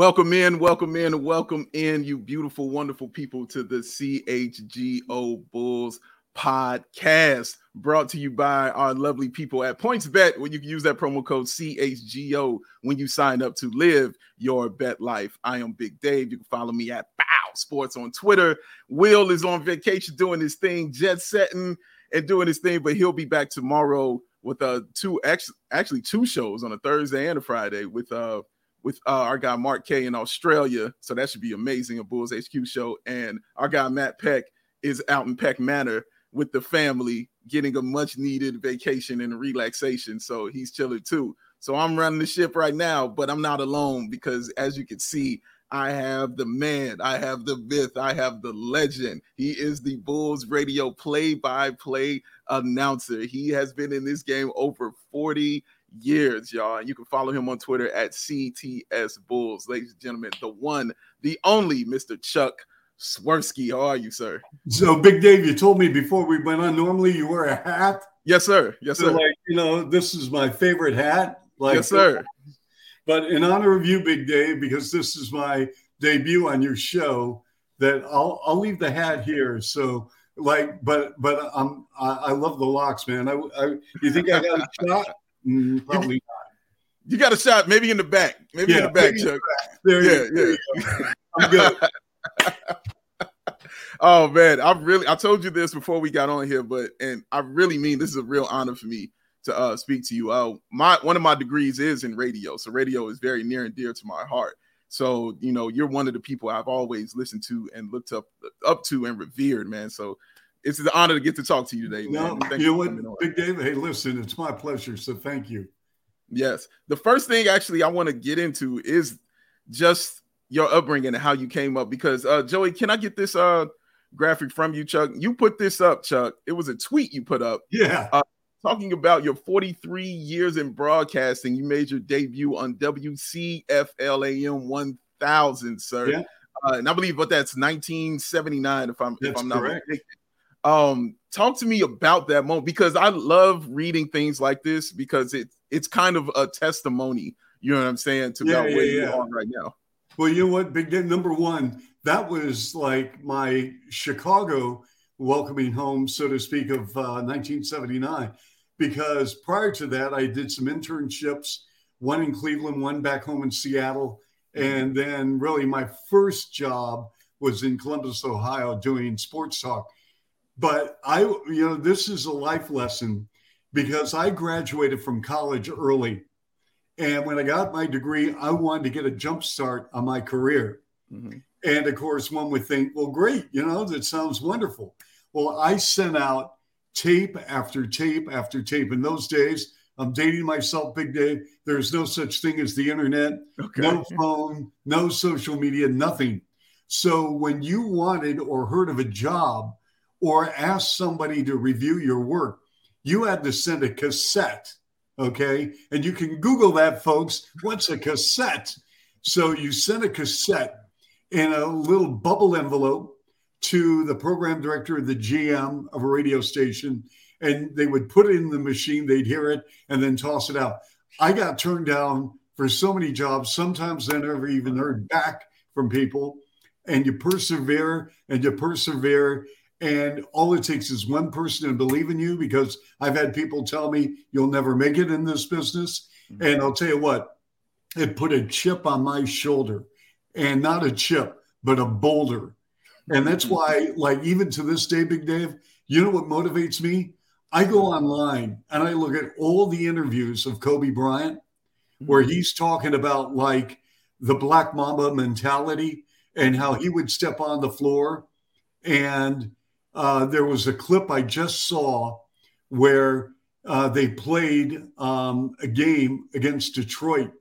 Welcome in, welcome in, welcome in, you beautiful, wonderful people, to the CHGO Bulls podcast brought to you by our lovely people at PointsBet, where you can use that promo code CHGO when you sign up to live your bet life. I am Big Dave. You can follow me at Bow Sports on Twitter. Will is on vacation doing his thing, jet setting and doing his thing, but he'll be back tomorrow with uh two actually two shows on a Thursday and a Friday with uh with uh, our guy Mark K in Australia. So that should be amazing. A Bulls HQ show. And our guy Matt Peck is out in Peck Manor with the family, getting a much needed vacation and relaxation. So he's chilling too. So I'm running the ship right now, but I'm not alone because as you can see, I have the man, I have the myth, I have the legend. He is the Bulls radio play by play announcer. He has been in this game over 40 years, y'all. And you can follow him on Twitter at CTS Bulls. Ladies and gentlemen, the one, the only Mr. Chuck Swirsky. How are you, sir? So, Big Dave, you told me before we went on, normally you wear a hat. Yes, sir. Yes, sir. So like, you know, this is my favorite hat. Like, yes, sir. But in honor of you, Big Dave, because this is my debut on your show, that I'll I'll leave the hat here. So like, but but I'm I, I love the locks, man. I, I you think I got a shot? Mm, probably you, not. You got a shot, maybe in the back. Maybe yeah, in the back, Chuck. There yeah, yeah. There I'm good. oh man, I really I told you this before we got on here, but and I really mean this is a real honor for me to uh, speak to you. Uh, my one of my degrees is in radio, so radio is very near and dear to my heart. So you know, you're one of the people I've always listened to and looked up up to and revered, man. So it's an honor to get to talk to you today. No, you know what, Big David. Hey, listen, it's my pleasure. So thank you. Yes, the first thing actually I want to get into is just your upbringing and how you came up. Because uh, Joey, can I get this uh graphic from you, Chuck? You put this up, Chuck. It was a tweet you put up. Yeah. Uh, talking about your 43 years in broadcasting. You made your debut on WCFLAM 1000, sir. Yeah. Uh, and I believe what that's 1979, if I'm that's if I'm not correct. mistaken. Um, talk to me about that moment because I love reading things like this because it it's kind of a testimony. You know what I'm saying to yeah, about yeah, where yeah. you are right now. Well, you know what, Big Number one, that was like my Chicago welcoming home, so to speak, of uh, 1979. Because prior to that, I did some internships, one in Cleveland, one back home in Seattle. And then, really, my first job was in Columbus, Ohio, doing sports talk. But I, you know, this is a life lesson because I graduated from college early. And when I got my degree, I wanted to get a jump start on my career. Mm-hmm. And of course, one would think, well, great, you know, that sounds wonderful. Well, I sent out tape after tape after tape. In those days, I'm dating myself, Big Dave. There's no such thing as the internet, okay. no phone, no social media, nothing. So when you wanted or heard of a job, or ask somebody to review your work, you had to send a cassette. Okay. And you can Google that, folks. What's a cassette? So you send a cassette in a little bubble envelope to the program director of the GM of a radio station, and they would put it in the machine, they'd hear it, and then toss it out. I got turned down for so many jobs. Sometimes I never even heard back from people. And you persevere and you persevere And all it takes is one person to believe in you because I've had people tell me you'll never make it in this business. Mm-hmm. And I'll tell you what, it put a chip on my shoulder and not a chip, but a boulder. And that's mm-hmm. why, like, even to this day, Big Dave, you know what motivates me? I go online and I look at all the interviews of Kobe Bryant where mm-hmm. he's talking about like the Black Mamba mentality and how he would step on the floor. And uh, there was a clip I just saw where uh, they played um, a game against Detroit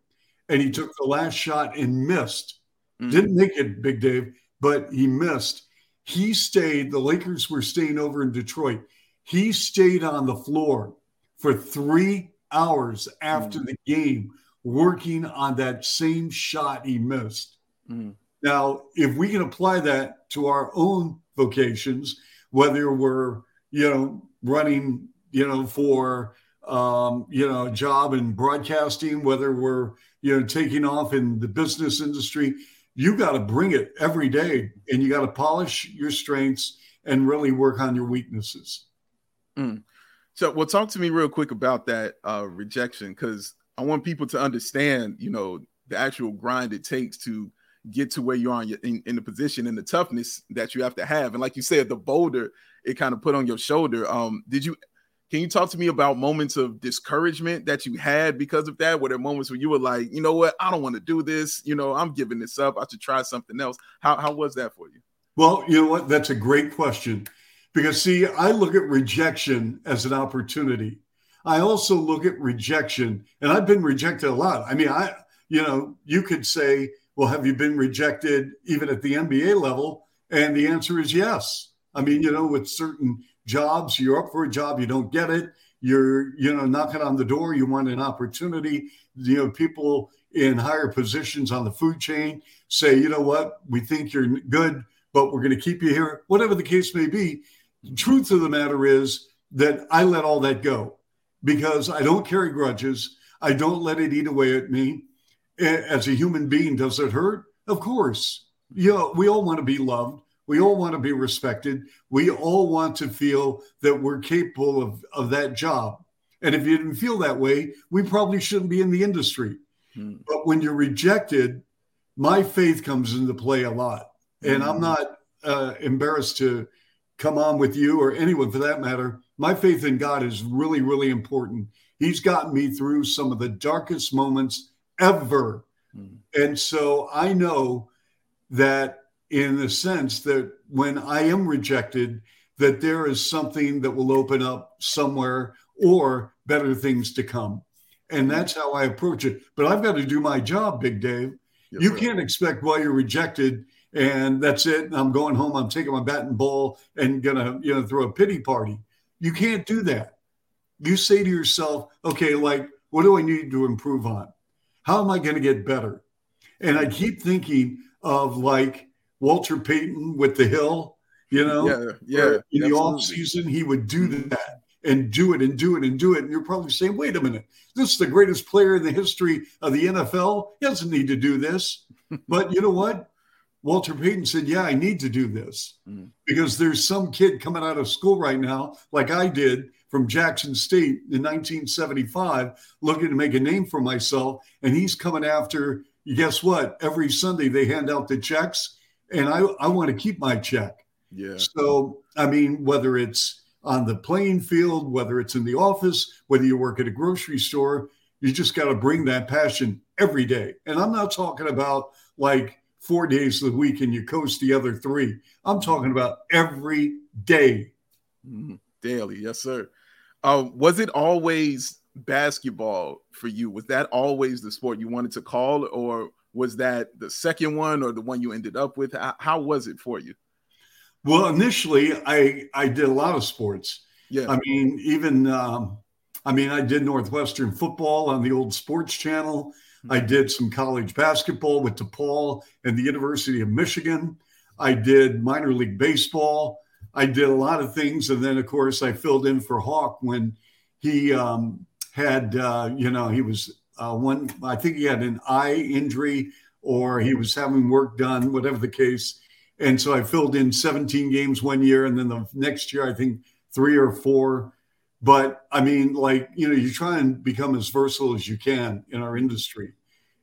and he took the last shot and missed. Mm-hmm. Didn't make it, Big Dave, but he missed. He stayed, the Lakers were staying over in Detroit. He stayed on the floor for three hours after mm-hmm. the game working on that same shot he missed. Mm. Now, if we can apply that to our own vocations, whether we're, you know, running, you know, for, um, you know, a job in broadcasting, whether we're, you know, taking off in the business industry, you got to bring it every day and you got to polish your strengths and really work on your weaknesses. Mm. So, well, talk to me real quick about that uh, rejection because I want people to understand, you know, the actual grind it takes to get to where you are in, in, in, the position and the toughness that you have to have. And like you said, the boulder it kind of put on your shoulder. Um, did you can you talk to me about moments of discouragement that you had because of that? Were there moments where you were like, you know what, I don't want to do this, you know, I'm giving this up, I should try something else. How how was that for you? Well, you know what? That's a great question. Because see, I look at rejection as an opportunity. I also look at rejection, and I've been rejected a lot. I mean, I, you know, you could say, well, have you been rejected even at the NBA level? And the answer is yes. I mean, you know, with certain jobs, you're up for a job, you don't get it. You're, you know, knocking on the door, you want an opportunity. You know, people in higher positions on the food chain say, you know what, we think you're good, but we're going to keep you here. Whatever the case may be, the truth of the matter is that I let all that go because I don't carry grudges. I don't let it eat away at me. As a human being, does it hurt? Of course. You know, we all want to be loved. We all want to be respected. We all want to feel that we're capable of, of that job. And if you didn't feel that way, we probably shouldn't be in the industry. Hmm. But when you're rejected, my faith comes into play a lot. And I'm hmm. not uh, embarrassed to come on with you or anyone for that matter my faith in God is really, really important. He's gotten me through some of the darkest moments ever. Mm. And so I know that in the sense that when I am rejected, that there is something that will open up somewhere or better things to come. And hmm. that's how I approach it. But I've got to do my job, Big Dave. You can't expect while you're rejected and that's it. I'm going home. I'm taking my bat and ball and gonna, you know, throw a pity party. You can't do that. You say to yourself, okay, like, what do I need to improve on? How am I going to get better? And I keep thinking of like Walter Payton with the Hill, you know, yeah, yeah. In the off season, he would do that and do it and do it and do it. And you're probably saying, wait a minute, this is the greatest player in the history of the NFL. He doesn't need to do this. but you know what? Walter Payton said, Yeah, I need to do this mm-hmm. because there's some kid coming out of school right now, like I did from Jackson State in 1975, looking to make a name for myself. And he's coming after, guess what? Every Sunday they hand out the checks, and I, I want to keep my check. Yeah. So, I mean, whether it's on the playing field, whether it's in the office, whether you work at a grocery store, you just got to bring that passion every day. And I'm not talking about like, four days of the week and you coast the other three. I'm talking about every day. Mm-hmm. Daily, yes, sir. Um, was it always basketball for you? Was that always the sport you wanted to call, or was that the second one or the one you ended up with? How, how was it for you? Well, initially, I I did a lot of sports. Yeah, I mean, even um, I mean, I did Northwestern football on the old sports channel. I did some college basketball with DePaul and the University of Michigan. I did minor league baseball. I did a lot of things. And then, of course, I filled in for Hawk when he um, had, uh, you know, he was uh, one, I think he had an eye injury or he was having work done, whatever the case. And so I filled in 17 games one year, and then the next year, I think three or four. But I mean, like, you know, you try and become as versatile as you can in our industry.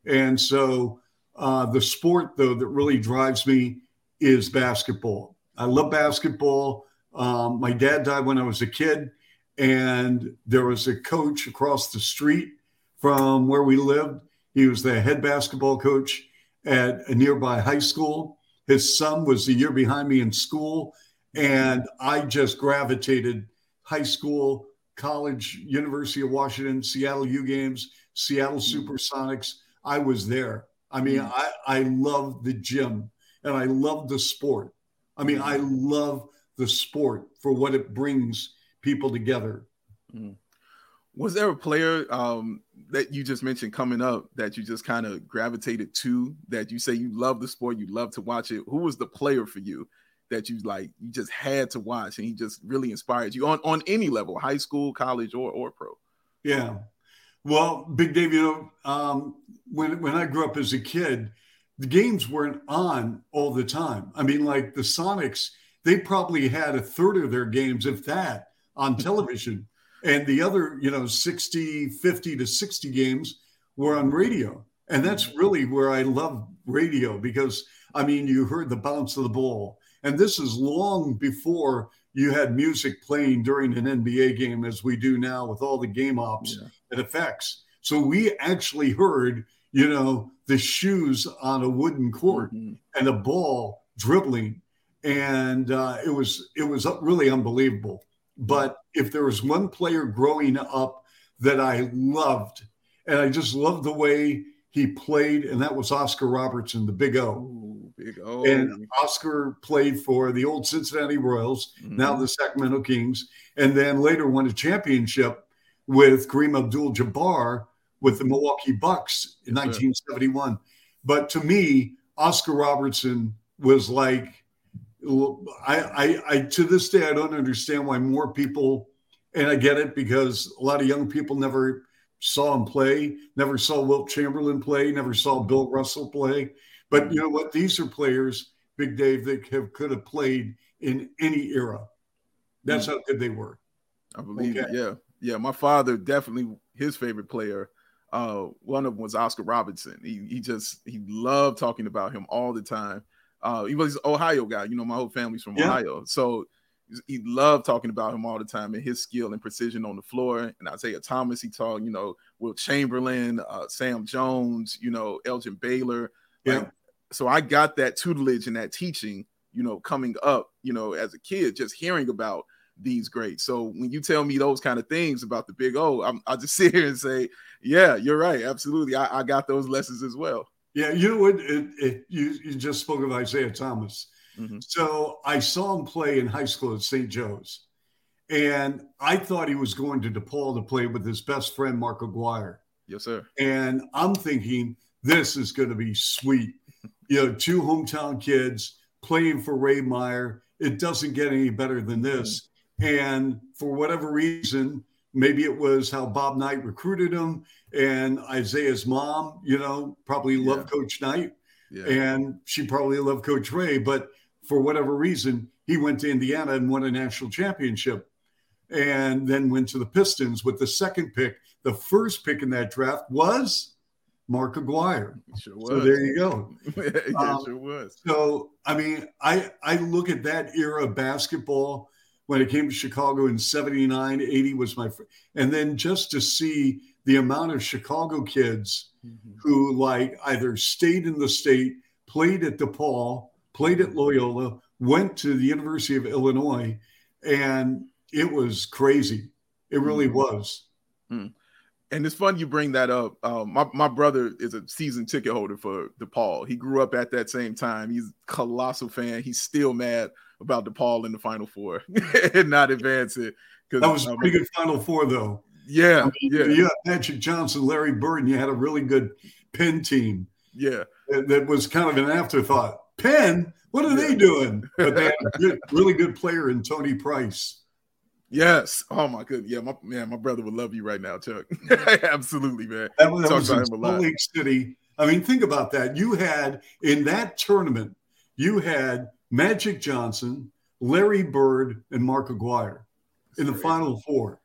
And so uh, the sport, though, that really drives me is basketball. I love basketball. Um, my dad died when I was a kid, and there was a coach across the street from where we lived. He was the head basketball coach at a nearby high school. His son was a year behind me in school, and I just gravitated high school, college, University of Washington, Seattle U Games, Seattle mm. Supersonics. I was there. I mean, mm. I, I love the gym and I love the sport. I mean, I love the sport for what it brings people together. Mm. Was there a player um, that you just mentioned coming up that you just kind of gravitated to that you say you love the sport, you love to watch it? Who was the player for you that you like you just had to watch and he just really inspired you on, on any level, high school, college, or or pro? Yeah. Well, Big Dave, you know, um, when when I grew up as a kid, the games weren't on all the time. I mean, like the Sonics, they probably had a third of their games, if that, on television. and the other, you know, 60, 50 to 60 games were on radio. And that's mm-hmm. really where I love radio because, I mean, you heard the bounce of the ball. And this is long before you had music playing during an NBA game, as we do now with all the game ops yeah. it affects. So we actually heard you know, the shoes on a wooden court mm-hmm. and a ball dribbling. And uh, it was it was really unbelievable. But if there was one player growing up that I loved, and I just loved the way he played, and that was Oscar Robertson, the Big O. Ooh, big O. And Oscar played for the old Cincinnati Royals, mm-hmm. now the Sacramento Kings, and then later won a championship with Kareem Abdul-Jabbar with the Milwaukee Bucks in 1971. But to me, Oscar Robertson was like, I, I, I, to this day, I don't understand why more people, and I get it because a lot of young people never saw him play, never saw Wilt Chamberlain play, never saw Bill Russell play. But you know what? These are players, Big Dave, that have, could have played in any era. That's mm. how good they were. I believe okay. it. Yeah. Yeah. My father definitely his favorite player uh, one of them was Oscar Robinson. He, he just he loved talking about him all the time. Uh, he was Ohio guy. You know, my whole family's from yeah. Ohio, so he loved talking about him all the time and his skill and precision on the floor. And Isaiah Thomas, he talked. you know, Wilt Chamberlain, uh, Sam Jones, you know, Elgin Baylor. Yeah. Like, so I got that tutelage and that teaching, you know, coming up, you know, as a kid, just hearing about these greats. So when you tell me those kind of things about the Big O, I'm, I'll just sit here and say, yeah, you're right. Absolutely. I, I got those lessons as well. Yeah, you know what? It, it, you, you just spoke of Isaiah Thomas. Mm-hmm. So I saw him play in high school at St. Joe's. And I thought he was going to DePaul to play with his best friend, Mark Aguirre. Yes, sir. And I'm thinking, this is going to be sweet. you know, two hometown kids playing for Ray Meyer. It doesn't get any better than this. And for whatever reason, maybe it was how Bob Knight recruited him and Isaiah's mom, you know, probably loved yeah. Coach Knight yeah. and she probably loved Coach Ray. But for whatever reason, he went to Indiana and won a national championship and then went to the Pistons with the second pick. The first pick in that draft was Mark Aguirre. Sure so there you go. yeah, um, sure was. So I mean, I I look at that era of basketball when it came to Chicago in 79, 80 was my, and then just to see the amount of Chicago kids mm-hmm. who like either stayed in the state, played at DePaul, played at Loyola, went to the University of Illinois, and it was crazy. It really mm-hmm. was. Mm. And it's fun you bring that up. Um, my, my brother is a season ticket holder for DePaul. He grew up at that same time. He's a colossal fan. He's still mad about DePaul in the Final Four and not advancing. Because that was a um, pretty good Final Four, though. Yeah, I mean, yeah. You had Patrick Johnson, Larry Bird, and you had a really good Penn team. Yeah, that, that was kind of an afterthought. Penn, what are yeah. they doing? But they had a good, really good player in Tony Price. Yes. Oh my goodness. Yeah, my man, my brother would love you right now, Chuck. Absolutely, man. That, that was in Salt Lake City. I mean, think about that. You had in that tournament, you had Magic Johnson, Larry Bird, and Mark Aguirre That's in the crazy. final four.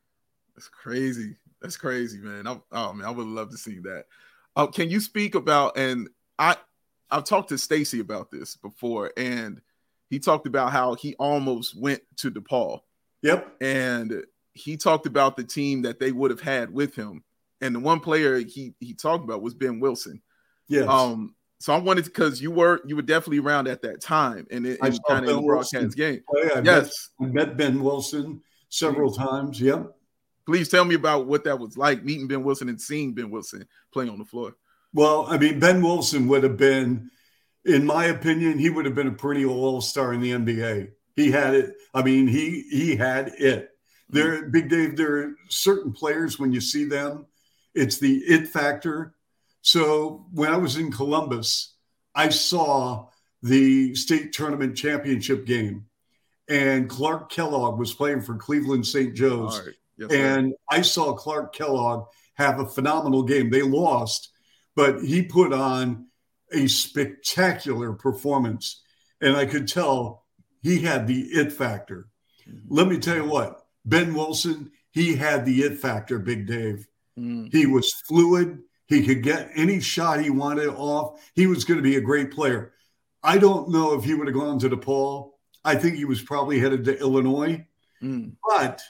That's crazy. That's crazy, man. I, oh man, I would love to see that. Uh, can you speak about and I I've talked to Stacy about this before, and he talked about how he almost went to DePaul. Yep. And he talked about the team that they would have had with him. And the one player he he talked about was Ben Wilson. Yeah. Um, so I wanted because you were you were definitely around at that time and it, kind of in the broadcast game. Oh, yeah, I yes, met, I met Ben Wilson several mm-hmm. times. Yep. Please tell me about what that was like meeting Ben Wilson and seeing Ben Wilson playing on the floor. Well, I mean, Ben Wilson would have been, in my opinion, he would have been a perennial all star in the NBA. He had it. I mean, he he had it. Mm-hmm. There, Big Dave. There are certain players when you see them, it's the it factor so when I was in Columbus, I saw the state tournament championship game, and Clark Kellogg was playing for Cleveland St. Joe's. Right. Yes, and right. I saw Clark Kellogg have a phenomenal game. They lost, but he put on a spectacular performance. And I could tell he had the it factor. Mm-hmm. Let me tell you what, Ben Wilson, he had the it factor, Big Dave. Mm-hmm. He was fluid. He could get any shot he wanted off. He was going to be a great player. I don't know if he would have gone to DePaul. I think he was probably headed to Illinois. Mm. But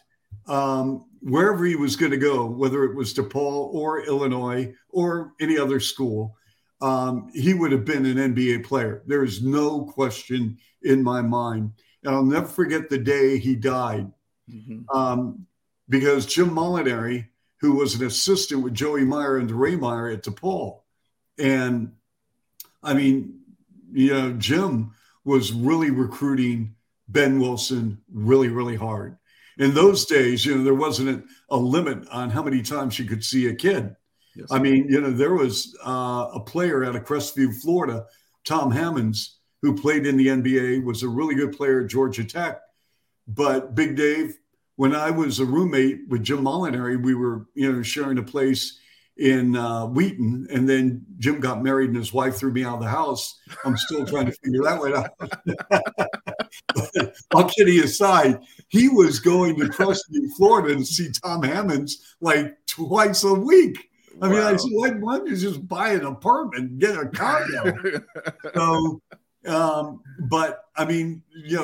um, wherever he was going to go, whether it was DePaul or Illinois or any other school, um, he would have been an NBA player. There is no question in my mind. And I'll never forget the day he died mm-hmm. um, because Jim Molinari who was an assistant with Joey Meyer and Ray Meyer at DePaul. And I mean, you know, Jim was really recruiting Ben Wilson really, really hard. In those days, you know, there wasn't a limit on how many times you could see a kid. Yes. I mean, you know, there was uh, a player out of Crestview, Florida, Tom Hammonds, who played in the NBA, was a really good player at Georgia Tech. But Big Dave, when I was a roommate with Jim Molinari, we were, you know, sharing a place in uh, Wheaton, and then Jim got married and his wife threw me out of the house. I'm still trying to figure that one out. All kidding aside, he was going to Crestview, Florida, to see Tom Hammonds like twice a week. I mean, I said, why, why don't you just buy an apartment, get a condo? so, um, but I mean, you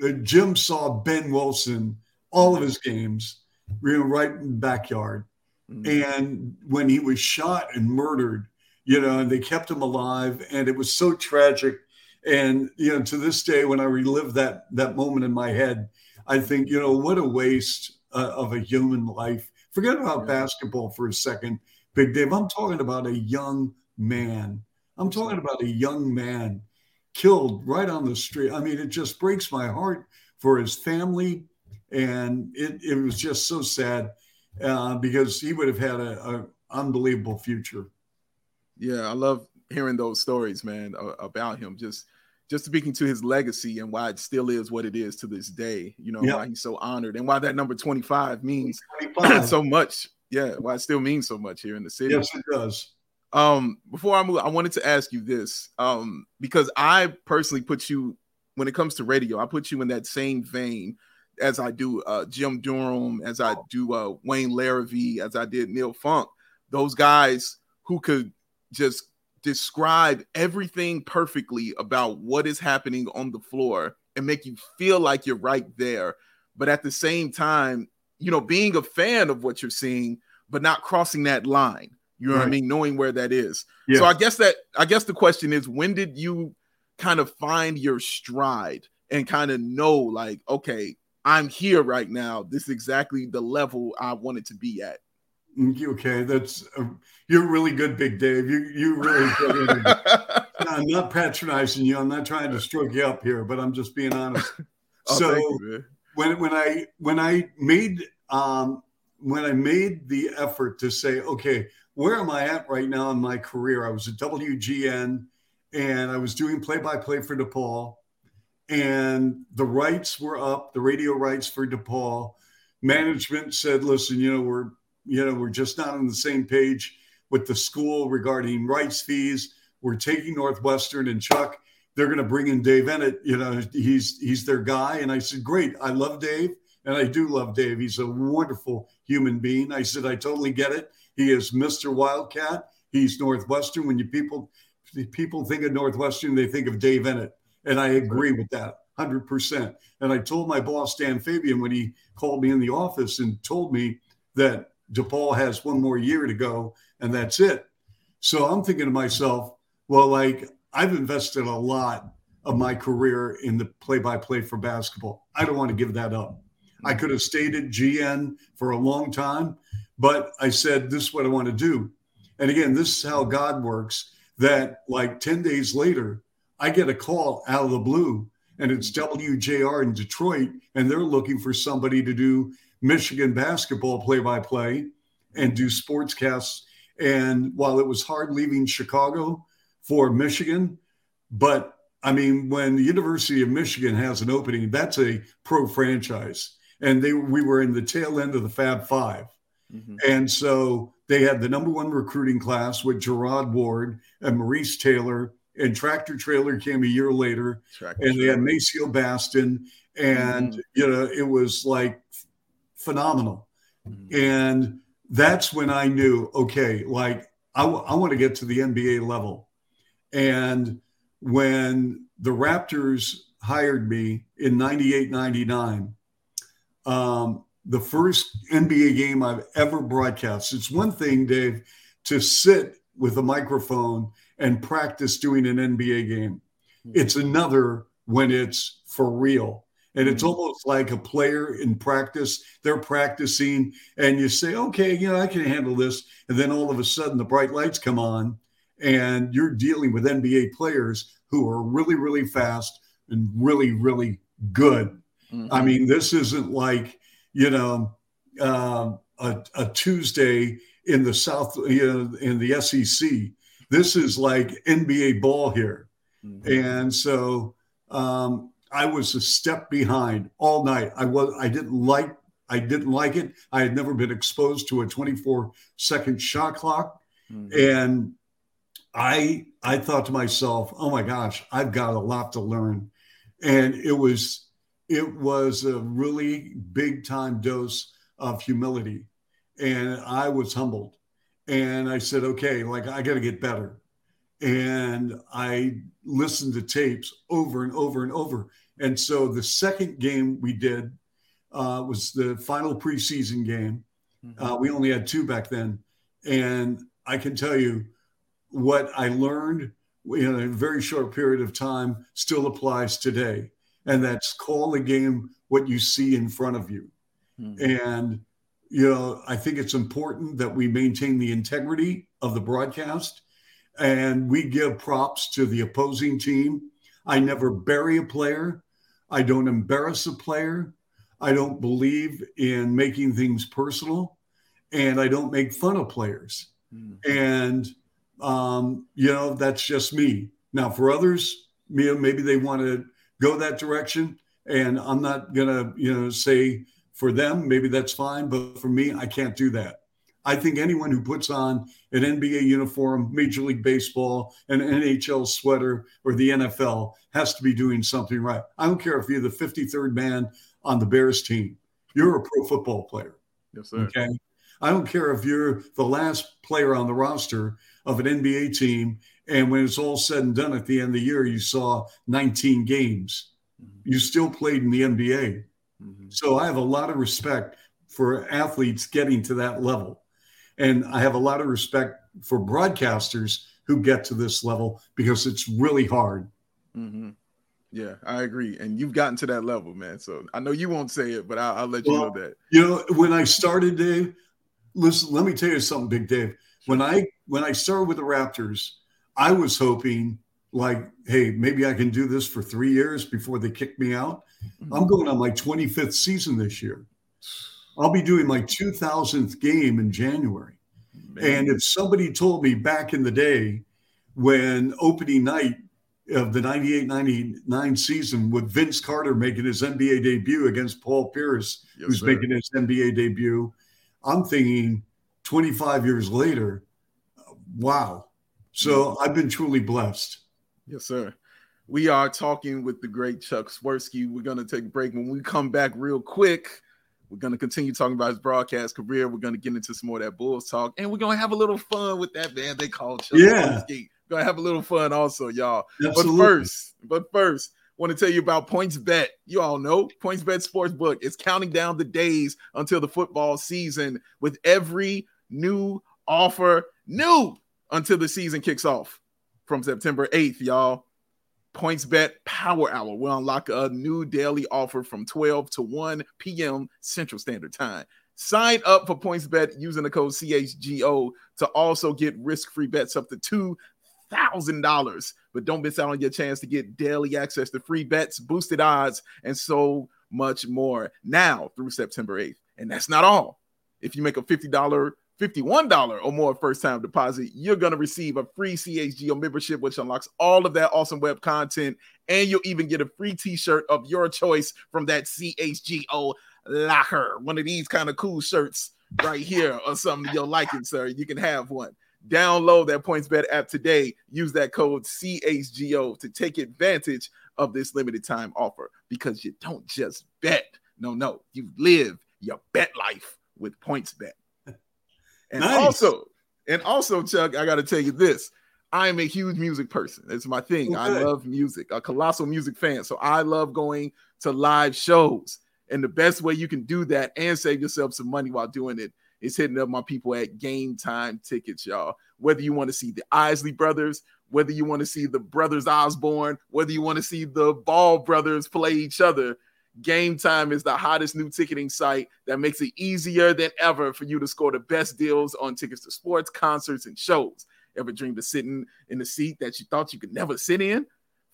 know, Jim saw Ben Wilson all of his games, you know, right in the backyard. Mm-hmm. And when he was shot and murdered, you know, and they kept him alive, and it was so tragic. And you know, to this day, when I relive that that moment in my head, I think, you know, what a waste uh, of a human life. Forget about yeah. basketball for a second, Big Dave. I'm talking about a young man. I'm talking about a young man killed right on the street. I mean, it just breaks my heart for his family, and it, it was just so sad uh, because he would have had an unbelievable future. Yeah, I love hearing those stories, man, about him. Just just speaking to his legacy and why it still is what it is to this day. You know why he's so honored and why that number twenty five means 25. so much. Yeah, why it still means so much here in the city. Yes, it does. Um, before I move, I wanted to ask you this, um, because I personally put you when it comes to radio, I put you in that same vein as I do uh, Jim Durham, as I do uh, Wayne Larrivee, as I did Neil Funk, those guys who could just describe everything perfectly about what is happening on the floor and make you feel like you're right there. But at the same time, you know, being a fan of what you're seeing, but not crossing that line. You know right. what I mean? Knowing where that is. So I guess that I guess the question is when did you kind of find your stride and kind of know like, okay, I'm here right now. This is exactly the level I wanted to be at. Okay, that's uh, you're really good, Big Dave. You you really good. I'm not patronizing you. I'm not trying to stroke you up here, but I'm just being honest. oh, so you, when when I when I made um when I made the effort to say, okay, where am I at right now in my career? I was at WGN and I was doing play by play for DePaul and the rights were up, the radio rights for DePaul. Management said, "Listen, you know, we're you know we're just not on the same page with the school regarding rights fees. We're taking Northwestern and Chuck. they're going to bring in Dave Eanet. You know, he's he's their guy. And I said, great. I love Dave, and I do love Dave. He's a wonderful human being. I said, I totally get it. He is Mr. Wildcat. He's Northwestern. When you people people think of Northwestern, they think of Dave Eanet, and I agree with that. 100%. And I told my boss, Dan Fabian, when he called me in the office and told me that DePaul has one more year to go and that's it. So I'm thinking to myself, well, like I've invested a lot of my career in the play by play for basketball. I don't want to give that up. I could have stayed at GN for a long time, but I said, this is what I want to do. And again, this is how God works that like 10 days later, I get a call out of the blue and it's WJR in Detroit, and they're looking for somebody to do Michigan basketball play by play and do sportscasts. And while it was hard leaving Chicago for Michigan, but I mean, when the University of Michigan has an opening, that's a pro franchise. And they we were in the tail end of the Fab 5 mm-hmm. And so they had the number one recruiting class with Jerod Ward and Maurice Taylor and Tractor Traylor came a year later, Tractor and they had Maceo Baston, and mm-hmm. you know it was like phenomenal. Mm-hmm. And that's when I knew, okay, like I, w- I want to get to the NBA level. And when the Raptors hired me in 98, 99, um, the first NBA game I've ever broadcast, it's one thing, Dave, to sit with a microphone and practice doing an NBA game. Hmm. It's another when it's for real. And it's hmm. almost like a player in practice. They're practicing, and you say, okay, you know, I can handle this. And then all of a sudden, the bright lights come on, and you're dealing with NBA players who are really, really fast and really, really good. Mm-hmm. I mean, this isn't like, you know, uh, a, a Tuesday in the South, you know, in the SEC this is like NBA ball here. Mm-hmm. And so um, I was a step behind all night. I was I didn't like I didn't like it. I had never been exposed to a 24 second shot clock. Mm-hmm. And I I thought to myself, oh my gosh, I've got a lot to learn. And it was it was a really big time dose of humility. And I was humbled. And I said, okay, like I got to get better. And I listened to tapes over and over and over. And so the second game we did uh, was the final preseason game. Mm-hmm. Uh, we only had two back then. And I can tell you what I learned in a very short period of time still applies today. And that's call the game what you see in front of you. Mm-hmm. And you know, I think it's important that we maintain the integrity of the broadcast and we give props to the opposing team. I never bury a player. I don't embarrass a player. I don't believe in making things personal and I don't make fun of players. Mm. And, um, you know, that's just me. Now, for others, you know, maybe they want to go that direction. And I'm not going to, you know, say, for them, maybe that's fine. But for me, I can't do that. I think anyone who puts on an NBA uniform, Major League Baseball, an NHL sweater, or the NFL has to be doing something right. I don't care if you're the 53rd man on the Bears team, you're a pro football player. Yes, sir. Okay. I don't care if you're the last player on the roster of an NBA team, and when it's all said and done at the end of the year, you saw 19 games. Mm-hmm. You still played in the NBA. Mm-hmm. So I have a lot of respect for athletes getting to that level. And I have a lot of respect for broadcasters who get to this level because it's really hard. Mm-hmm. Yeah, I agree. And you've gotten to that level, man. So I know you won't say it, but I'll, I'll let you know that. You know, when I started, Dave, listen, let me tell you something, Big Dave. When I when I started with the Raptors, I was hoping like, hey, maybe I can do this for three years before they kick me out. Mm-hmm. I'm going on my 25th season this year. I'll be doing my 2000th game in January. Man. And if somebody told me back in the day when opening night of the 98 99 season with Vince Carter making his NBA debut against Paul Pierce, yes, who's sir. making his NBA debut, I'm thinking 25 years later, wow. So. I've been truly blessed. Yes, sir. We are talking with the great Chuck Swirsky. We're going to take a break. When we come back, real quick, we're going to continue talking about his broadcast career. We're going to get into some more of that Bulls talk, and we're going to have a little fun with that band they call Chuck yeah. Swirsky. We're going to have a little fun also, y'all. Absolutely. But first, but first, want to tell you about PointsBet. You all know PointsBet Sportsbook is counting down the days until the football season with every new offer new until the season kicks off from September 8th, y'all. PointsBet Power Hour will unlock a new daily offer from 12 to 1 p.m. Central Standard Time. Sign up for PointsBet using the code CHGO to also get risk-free bets up to $2,000. But don't miss out on your chance to get daily access to free bets, boosted odds, and so much more now through September 8th. And that's not all. If you make a $50 $51 or more first time deposit, you're going to receive a free CHGO membership, which unlocks all of that awesome web content. And you'll even get a free t shirt of your choice from that CHGO locker. One of these kind of cool shirts right here or something you're liking, sir. You can have one. Download that PointsBet app today. Use that code CHGO to take advantage of this limited time offer because you don't just bet. No, no, you live your bet life with PointsBet. And nice. also, and also, Chuck, I got to tell you this. I am a huge music person. It's my thing. Okay. I love music, a colossal music fan. So I love going to live shows. And the best way you can do that and save yourself some money while doing it is hitting up my people at Game Time Tickets, y'all. Whether you want to see the Isley Brothers, whether you want to see the Brothers Osborne, whether you want to see the Ball Brothers play each other, Game Time is the hottest new ticketing site that makes it easier than ever for you to score the best deals on tickets to sports, concerts, and shows. Ever dreamed of sitting in the seat that you thought you could never sit in?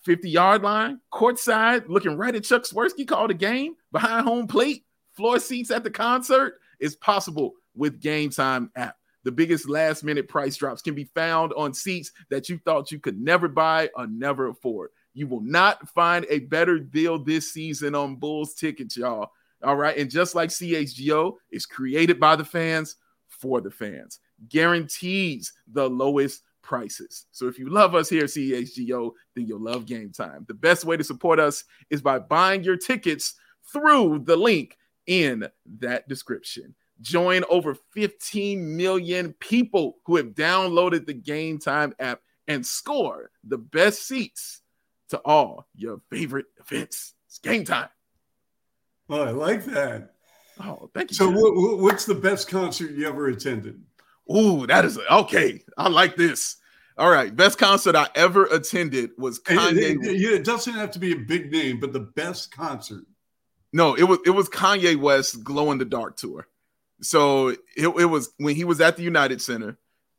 50 yard line, courtside, looking right at Chuck Swirsky call the game, behind home plate, floor seats at the concert is possible with Game Time app. The biggest last minute price drops can be found on seats that you thought you could never buy or never afford. You will not find a better deal this season on Bulls tickets, y'all. All right. And just like CHGO is created by the fans for the fans, guarantees the lowest prices. So if you love us here at CHGO, then you'll love game time. The best way to support us is by buying your tickets through the link in that description. Join over 15 million people who have downloaded the Game Time app and score the best seats to all your favorite events. It's game time. Oh, I like that. Oh, thank you. So, what, what's the best concert you ever attended? Ooh, that is okay. I like this. All right, best concert I ever attended was Kanye. It, it, it, doesn't have to be a big name, but the best concert. No, it was it was Kanye West Glow in the Dark tour. So it, it was when he was at the United Center,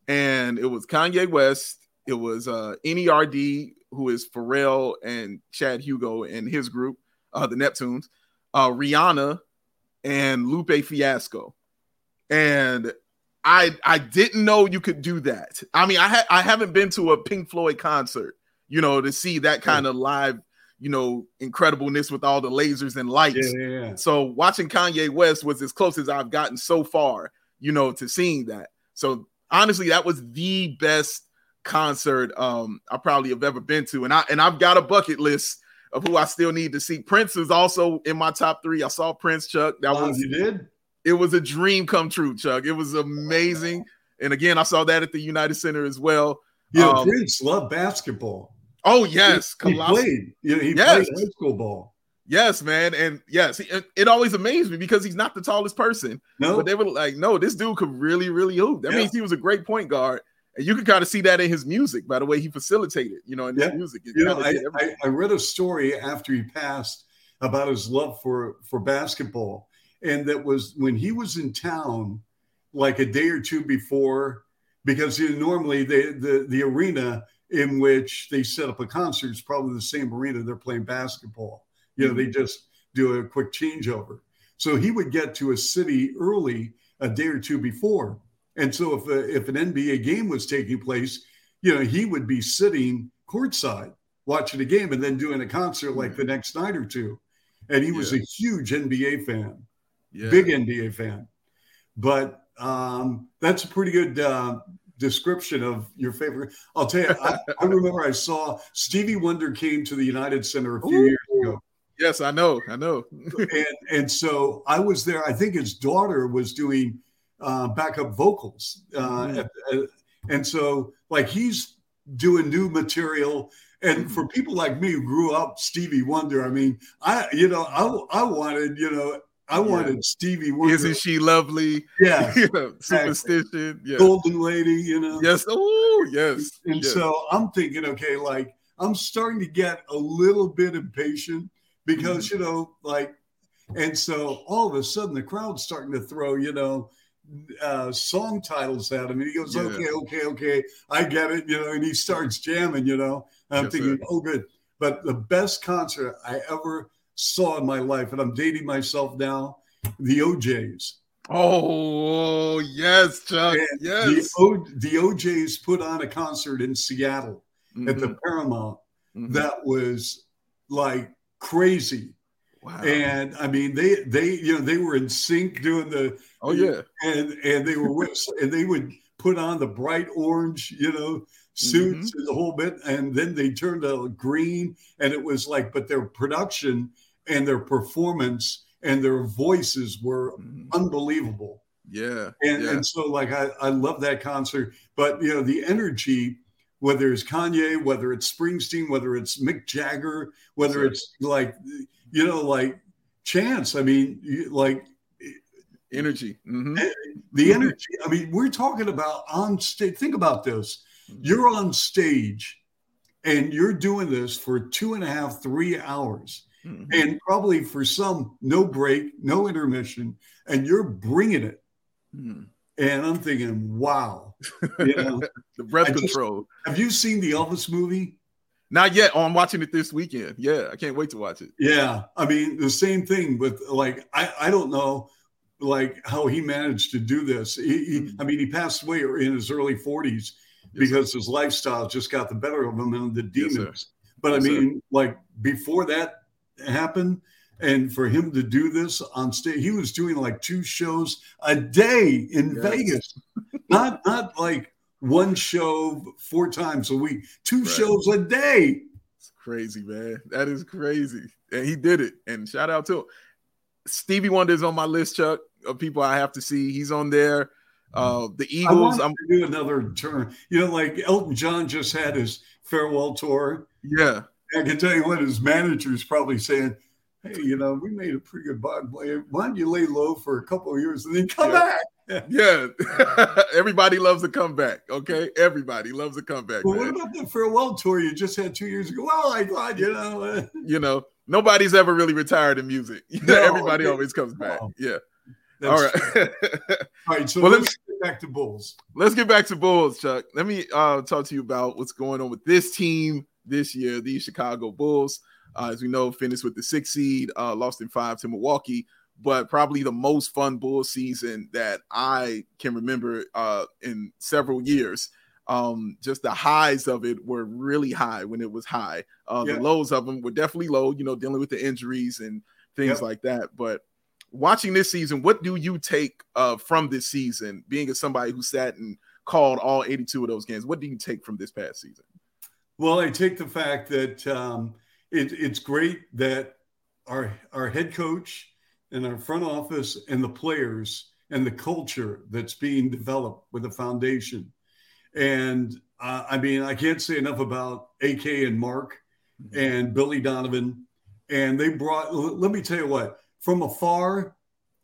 and it was Kanye West. It was uh, NERD who is Pharrell and Chad Hugo and his group, uh, the Neptunes, uh, Rihanna, and Lupe Fiasco. And I I didn't know you could do that. I mean, I ha- I haven't been to a Pink Floyd concert, you know, to see that kind of live, you know, incredibleness with all the lasers and lights. Yeah, yeah, yeah. So watching Kanye West was as close as I've gotten so far, you know, to seeing that. So honestly, that was the best concert um I probably have ever been to. And I and I've got a bucket list of who I still need to see. Prince is also in my top three. I saw Prince Chuck. That was you did. It was a dream come true, Chuck. It was amazing. And again, I saw that at the United Center as well. Yeah, um, Prince loved basketball. Oh yes, he, he played. You know, he yes. played high school ball. Yes, man, and yes, it, it, always amazed me because he's not the tallest person. No, but they were like, no, this dude could really, really hoop. That yeah. means he was a great point guard. And you can kind of see that in his music by the way he facilitated, you know, in yeah. his music. you know, I, I, I, read a story after he passed about his love for, for basketball. And that was when he was in town, like a day or two before, because you know, normally the, the, the arena in which they set up a concert is probably the same arena they're playing basketball. You know, mm-hmm. they just do a quick changeover. So he would get to a city early a day or two before and so if a, if an NBA game was taking place, you know, he would be sitting courtside watching a game and then doing a concert like the next night or two. And he was yeah. a huge NBA fan, yeah. big NBA fan. But um, that's a pretty good uh, description of your favorite. I'll tell you, I, I, remember I saw Stevie Wonder came to the United Center a few Ooh. years ago. Yes, I know, I know. and and so I was there. I think his daughter was doing uh, backup vocals, uh, mm. and so like he's doing new material. And for people like me who grew up Stevie Wonder, I mean, I you know I I wanted you know I wanted yeah. Stevie Wonder. Isn't she lovely? Yeah. you know, superstition. Yeah. Golden lady, you know. Yes. Oh, yes. And yes. so I'm thinking, okay, like I'm starting to get a little bit impatient because, mm-hmm. you know, like, and so all of a sudden the crowd's starting to throw, you know, uh, song titles at him. And he goes, yeah. okay, okay, okay. I get it, you know, and he starts jamming, you know. I'm yes, thinking, sir. oh, good. But the best concert I ever saw in my life, and I'm dating myself now, the O'Jays. Oh yes, Chuck. And yes. The, o, the O'Jays put on a concert in Seattle mm-hmm. at the mm-hmm. Paramount mm-hmm. that was like crazy. Wow. And I mean, they they you know they were in sync doing the oh yeah, and and they were and they would put on the bright orange, you know, suits mm-hmm. and the whole bit, and then they turned to green, and it was like, but their production and their performance and their voices were mm-hmm. unbelievable. Yeah. And, yeah. and so like I, I love that concert. But you know, the energy, whether it's Kanye, whether it's Springsteen, whether it's Mick Jagger, whether sure. it's like you know, like chance. I mean, like energy. Mm-hmm. Eh, the energy. I mean, we're talking about on stage. Think about this. Mm-hmm. You're on stage and you're doing this for two and a half, three hours mm-hmm. and probably for some, no break, no intermission, and you're bringing it. Mm-hmm. And I'm thinking, wow, you know, the breath control. Just, have you seen the Elvis movie? Not yet. Oh, I'm watching it this weekend. Yeah, I can't wait to watch it. Yeah, I mean the same thing with like I I don't know like how he managed to do this. He, he, mm-hmm. I mean, he passed away in his early 40s yes, because his lifestyle just got the better of him and the demons. Yes, but yes, I mean, sir. like before that happened, and for him to do this on stage he was doing like two shows a day in vegas not not like one show four times a week two right. shows a day. It's crazy man. That is crazy. And he did it. And shout out to him stevie wonder's on my list chuck of people i have to see. He's on there. Uh the eagles i'm going to do another turn. You know like elton john just had his farewell tour. Yeah. I can tell you what his manager is probably saying, hey, you know, we made a pretty good buck. Why don't you lay low for a couple of years and then come yeah. back? Yeah, everybody loves a comeback. Okay, everybody loves a comeback. Well, man. what about the farewell tour you just had two years ago? Well, I thought you know, uh... you know, nobody's ever really retired in music. No, everybody okay. always comes back. Oh, yeah. All right. All right. So well, let's get back to Bulls. Let's get back to Bulls, Chuck. Let me uh, talk to you about what's going on with this team this year. The Chicago Bulls, uh, as we know, finished with the six seed, uh, lost in five to Milwaukee, but probably the most fun bull season that I can remember uh, in several years. Um, just the highs of it were really high when it was high. Uh, yeah. The lows of them were definitely low, you know, dealing with the injuries and things yep. like that. But watching this season, what do you take uh, from this season, being as somebody who sat and called all 82 of those games? What do you take from this past season? Well, I take the fact that um, it, it's great that our our head coach and our front office and the players and the culture that's being developed with the foundation. And uh, I mean, I can't say enough about AK and Mark mm-hmm. and Billy Donovan. And they brought. Let me tell you what. From afar,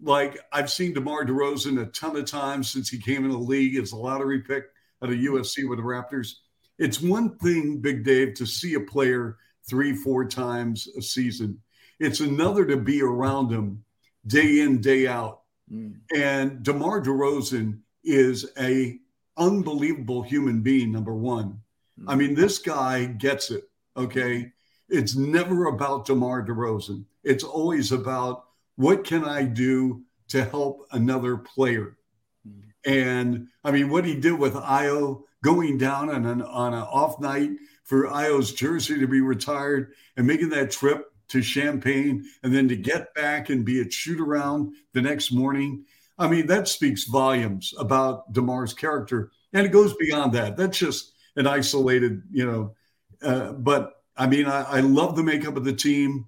like I've seen DeMar DeRozan a ton of times since he came in the league as a lottery pick at a USC with the Raptors it's one thing, Big Dave, to see a player three, four times a season. It's another to be around him day in, day out. Mm. And DeMar DeRozan is a unbelievable human being, number one. Mm. I mean, this guy gets it. Okay. It's never about DeMar DeRozan. It's always about what can I do to help another player. Mm. And I mean, what he did with Ayo going down on an on an off night for Ayo's jersey to be retired and making that trip to Champaign, and then to get back and be at shoot around the next morning. I mean, that speaks volumes about DeMar's character. And it goes beyond that. That's just an isolated, you know. Uh, but I mean, I, I love the makeup of the team.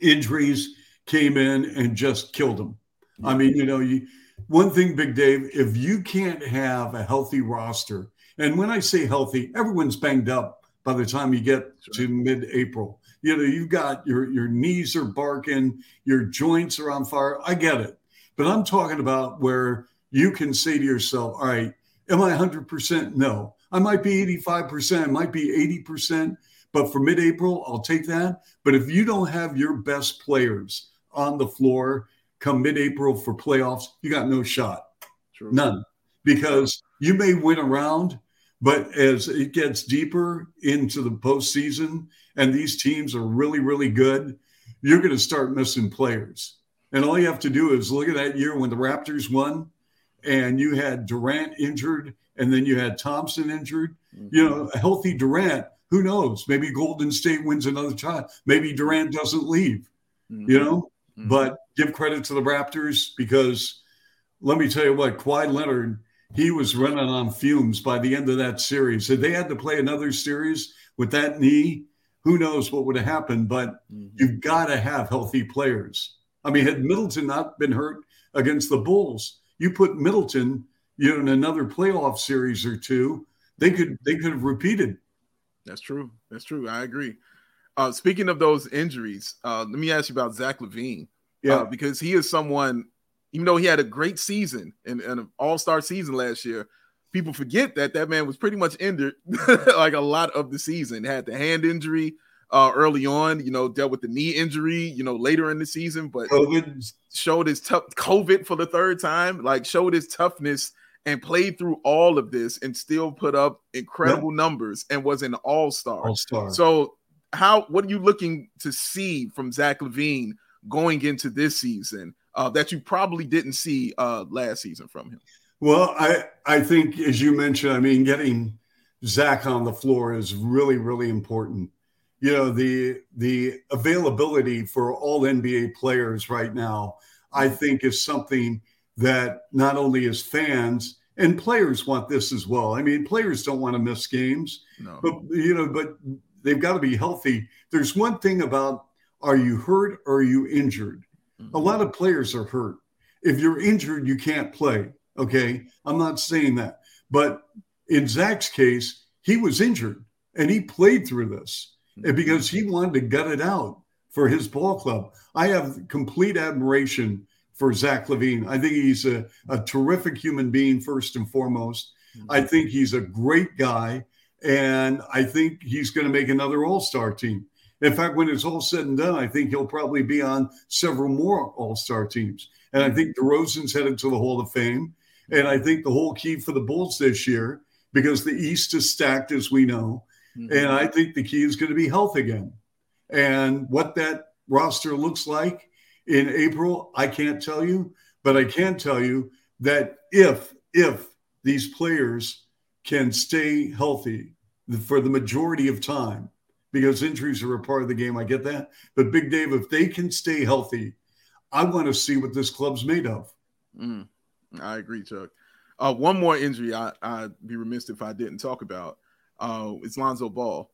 Injuries came in and just killed them. I mean, you know, you, one thing, Big Dave, if you can't have a healthy roster, and when I say healthy, everyone's banged up by the time you get sure. to mid-April. You know, you've got your your knees are barking, your joints are on fire. I get it, but I'm talking about where you can say to yourself, "All right, am I 100%? No. I might be 85%, I might be 80%, but for mid-April, I'll take that. But if you don't have your best players on the floor come mid-April for playoffs, you got no shot. True. None. Because you may win around, but as it gets deeper into the postseason and these teams are really, really good, you're going to start missing players. And all you have to do is look at that year when the Raptors won and you had Durant injured and then you had Thompson injured. Mm-hmm. You know, a healthy Durant, who knows? Maybe Golden State wins another time. Maybe Durant doesn't leave, mm-hmm. you know? Mm-hmm. But give credit to the Raptors because let me tell you what, Kawhi Leonard, he was running on fumes by the end of that series. If they had to play another series with that knee, who knows what would have happened? But mm-hmm. you've got to have healthy players. I mean, had Middleton not been hurt against the Bulls, you put Middleton, you know, in another playoff series or two, they could they could have repeated. That's true. That's true. I agree. Uh, speaking of those injuries, uh, let me ask you about Zach LaVine. Yeah, uh, because he is someone, even though he had a great season and, and an All Star season last year, people forget that that man was pretty much injured like a lot of the season. Had the hand injury uh, early on, you know, dealt with the knee injury, you know, later in the season, but COVID. showed his tough COVID for the third time, like showed his toughness and played through all of this and still put up incredible yep. numbers and was an all-star. All-star. So how what are you looking to see from Zach LaVine going into this season uh, that you probably didn't see uh, last season from him? Well, I I think as you mentioned, I mean, getting Zach on the floor is really really important. You know the the availability for all NBA players right now, I think, is something that not only as fans and players want this as well. I mean, players don't want to miss games, no. but you know, but they've got to be healthy. There's one thing about are you hurt or are you injured? Mm-hmm. A lot of players are hurt. If you're injured, you can't play. Okay. I'm not saying that. But in Zach's case, he was injured and he played through this mm-hmm. because he wanted to gut it out for his ball club. I have complete admiration for Zach LaVine. I think he's a, a terrific human being, first and foremost. Mm-hmm. I think he's a great guy. And I think he's going to make another all star team. In fact, when it's all said and done, I think he'll probably be on several more all star teams. And I think DeRozan's headed to the Hall of Fame. And I think the whole key for the Bulls this year, because the East is stacked, as we know, mm-hmm. and I think the key is going to be health again. And what that roster looks like in April, I can't tell you, but I can tell you that if if these players can stay healthy for the majority of time, because injuries are a part of the game, I get that. But Big Dave, if they can stay healthy, I want to see what this club's made of. Mm, I agree, Chuck. Uh, one more injury I, would be remiss if I didn't talk about. Uh, it's Lonzo Ball.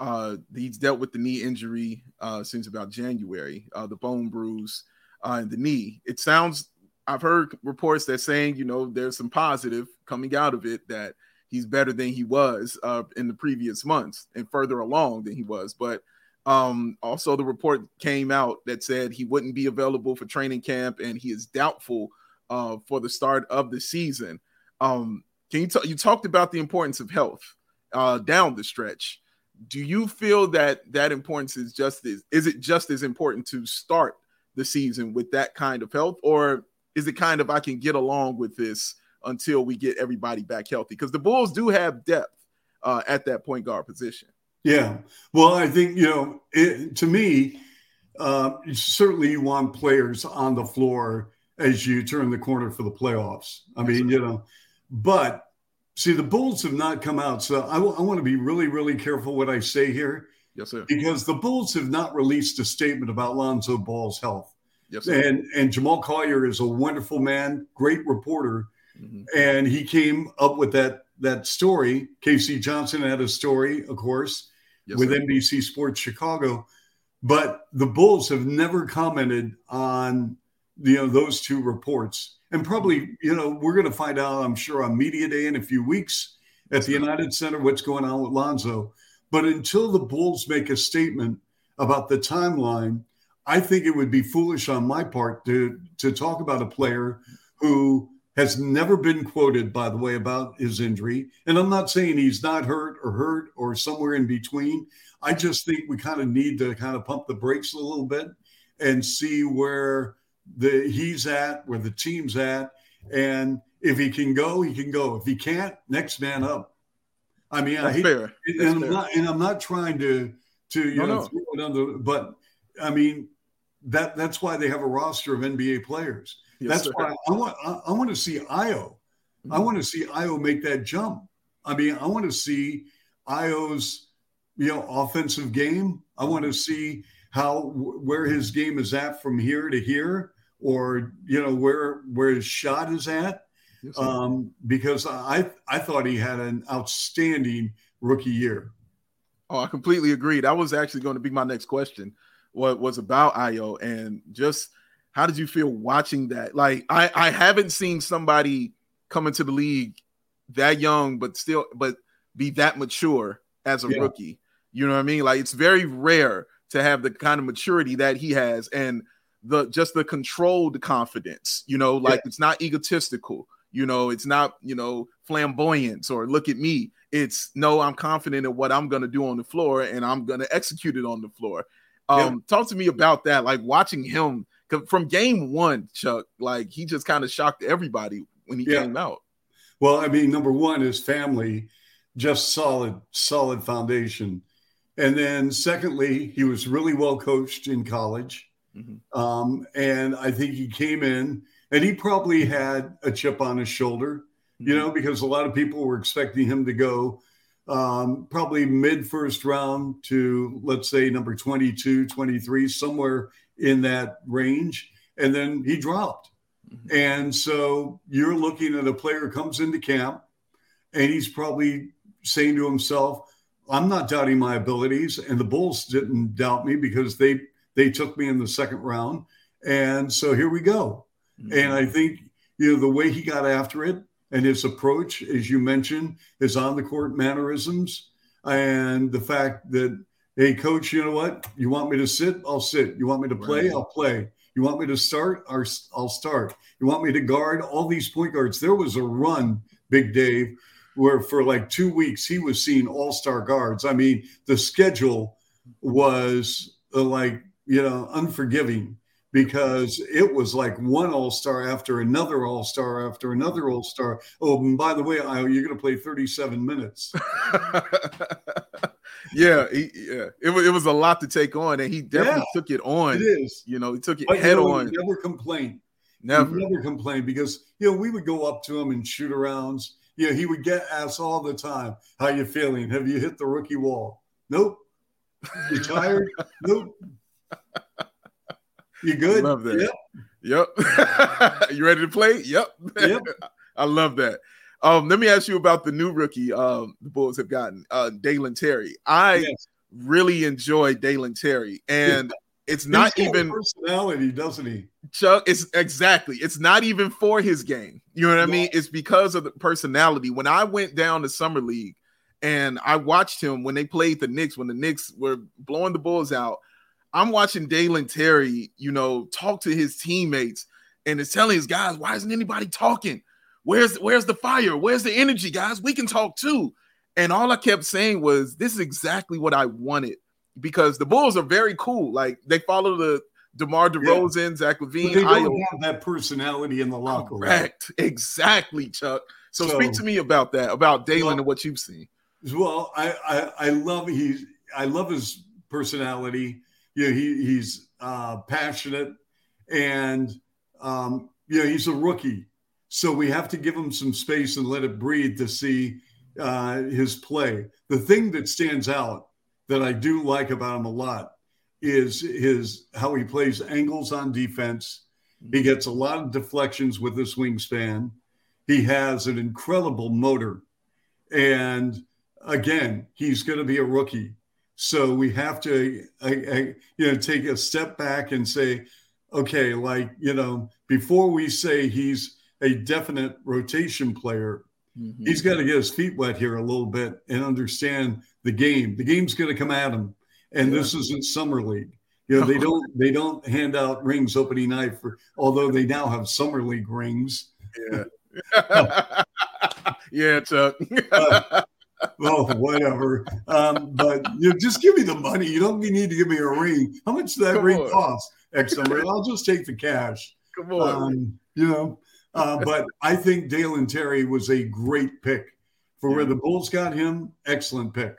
Uh, he's dealt with the knee injury uh, since about January, uh, the bone bruise uh, in the knee. It sounds, I've heard reports that saying, you know, there's some positive coming out of it that he's better than he was uh, in the previous months and further along than he was. But um, also, the report came out that said he wouldn't be available for training camp and he is doubtful uh, for the start of the season. Um, can you talk? You talked about the importance of health uh, down the stretch do you feel that that importance is just as is it just as important to start the season with that kind of health or is it kind of i can get along with this until we get everybody back healthy because the bulls do have depth uh, at that point guard position yeah well i think you know it, to me uh, certainly you want players on the floor as you turn the corner for the playoffs i mean you know but See, the Bulls have not come out. So I, w- I want to be really, really careful what I say here. Yes, sir. Because the Bulls have not released a statement about Lonzo Ball's health. Yes, sir. And, and Jamal Collier is a wonderful man, great reporter. Mm-hmm. And he came up with that that story. K.C. Johnson had a story, of course, yes, with sir. NBC Sports Chicago, but the Bulls have never commented on you know those two reports. And probably, you know, we're going to find out, I'm sure, on Media Day in a few weeks at the United Center what's going on with Lonzo. But until the Bulls make a statement about the timeline, I think it would be foolish on my part to to talk about a player who has never been quoted, by the way, about his injury. And I'm not saying he's not hurt or hurt or somewhere in between. I just think we kind of need to kind of pump the brakes a little bit and see where the he's at, where the team's at, and if he can go, he can go. If he can't, next man up. I mean, That's I hate, fair. And, I'm not, and I'm not trying to to you no, know no. throw it under, but I mean that that's why they have a roster of NBA players. Yes, that's sir. why I want I, I, want to see Ayo. Mm-hmm. I want to see Ayo make that jump. I mean, I want to see Ayo's you know offensive game. I want to see how where his game is at from here to here, or you know where where his shot is at. Yes, um, because I I thought he had an outstanding rookie year. Oh, I completely agree. That was actually going to be my next question. What was about Ayo and just how did you feel watching that? Like I I haven't seen somebody come into the league that young, but still but be that mature as a yeah. rookie. You know what I mean? Like it's very rare to have the kind of maturity that he has and the just the controlled confidence. You know, like yeah. it's not egotistical. You know, it's not you know flamboyance or look at me it's no, I'm confident in what I'm going to do on the floor and I'm going to execute it on the floor. Um, yeah. Talk to me about that. Like watching him from game one, Chuck, like he just kind of shocked everybody when he yeah. came out. Well, I mean, number one, his family, just solid, solid foundation. And then secondly, he was really well coached in college. Mm-hmm. Um, and I think he came in and he probably had a chip on his shoulder you know, because a lot of people were expecting him to go um, probably mid first round to, let's say, number 22, 23, somewhere in that range. And then he dropped. Mm-hmm. And so you're looking at a player comes into camp and he's probably saying to himself, I'm not doubting my abilities. And the Bulls didn't doubt me because they they took me in the second round. And so here we go. Mm-hmm. And I think, you know, the way he got after it, and his approach, as you mentioned, his on the court mannerisms, and the fact that, hey, coach, you know what? You want me to sit? I'll sit. You want me to play? Right. I'll play. You want me to start? I'll start. You want me to guard all these point guards? There was a run, Big Dave, where for like two weeks he was seeing all star guards. I mean, the schedule was uh, like, you know, unforgiving because it was like one All Star after another All Star after another All Star. Oh, and by the way, I, you're going to play 37 minutes. yeah, he, yeah, it was it was a lot to take on, and he definitely yeah, took it on. It is, you know, he took it but, head you know, on. Never complained. Never, he never complained because you know we would go up to him and shoot arounds. You know, he would get asked all the time, "How you feeling? Have you hit the rookie wall?" Nope. You tired? nope. You good? Love that. Yep. yep. you ready to play? Yep. Yep. I love that. Um, let me ask you about the new rookie um, the Bulls have gotten, uh, Dalen Terry. I yes. really enjoy Dalen Terry, and yeah. it's not He's even personality, doesn't he? Chuck, it's exactly. It's not even for his game. You know what I mean? It's because of the personality. When I went down to summer league and I watched him when they played the Knicks, when the Knicks were blowing the Bulls out, I'm watching Dalen Terry, you know, talk to his teammates and is telling his guys, why isn't anybody talking? Where's where's the fire? Where's the energy, guys? We can talk too. And all I kept saying was, this is exactly what I wanted because the Bulls are very cool. Like they follow the DeMar DeRozan, yeah. Zach LaVine. But they don't have that personality in the locker room. Correct. Exactly, Chuck. So, so, speak to me about that, about Dalen well, and what you've seen. Well, I, I I love he's I love his personality you know, he, he's uh, passionate and, um, you know, he's a rookie. So we have to give him some space and let it breathe to see uh, his play. The thing that stands out that I do like about him a lot is his how he plays angles on defense. He gets a lot of deflections with his wingspan. He has an incredible motor. And again, he's going to be a rookie. So we have to, I, I, you know, take a step back and say, okay, like, you know, before we say he's a definite rotation player, mm-hmm. he's got to get his feet wet here a little bit and understand the game. The game's going to come at him. And yeah. this isn't summer league. You know, they don't they don't hand out rings opening night for although they now have summer league rings. Yeah. yeah, Chuck. uh, oh, whatever. Um, but you know, just give me the money. You don't need to give me a ring. How much does that Come ring on. cost? X number. I'll just take the cash. Come on. Um, you know, uh, but I think Dalen Terry was a great pick for yeah. where the Bulls got him. Excellent pick.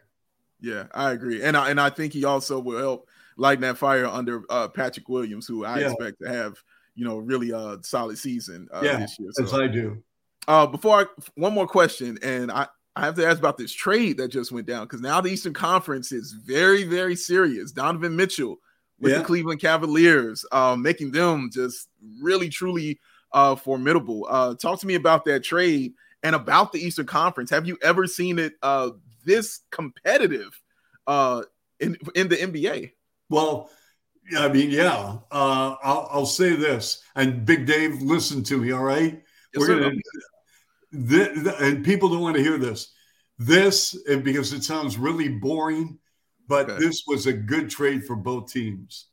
Yeah, I agree, and I and I think he also will help lighting that fire under uh, Patrick Williams, who I yeah. expect to have you know really a solid season uh, yeah, this year. So, as I do. Uh, before I, one more question, and I I have to ask about this trade that just went down because now the Eastern Conference is very very serious. Donovan Mitchell with yeah. the Cleveland Cavaliers, uh, making them just really truly uh, formidable. Uh, talk to me about that trade and about the Eastern Conference. Have you ever seen it uh, this competitive uh, in in the NBA? Well, I mean, yeah. Uh, I'll, I'll say this, and Big Dave, listen to me. All right, yes, we're gonna. This, and people don't want to hear this. This, because it sounds really boring, but okay. this was a good trade for both teams.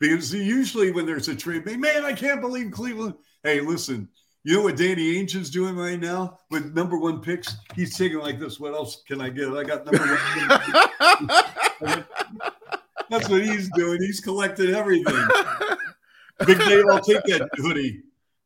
Because usually when there's a trade, man, I can't believe Cleveland. Hey, listen, you know what Danny Ainge is doing right now with number one picks? He's taking like this. What else can I get? I got number one. That's what he's doing. He's collecting everything. Big Dave, I'll take that hoodie.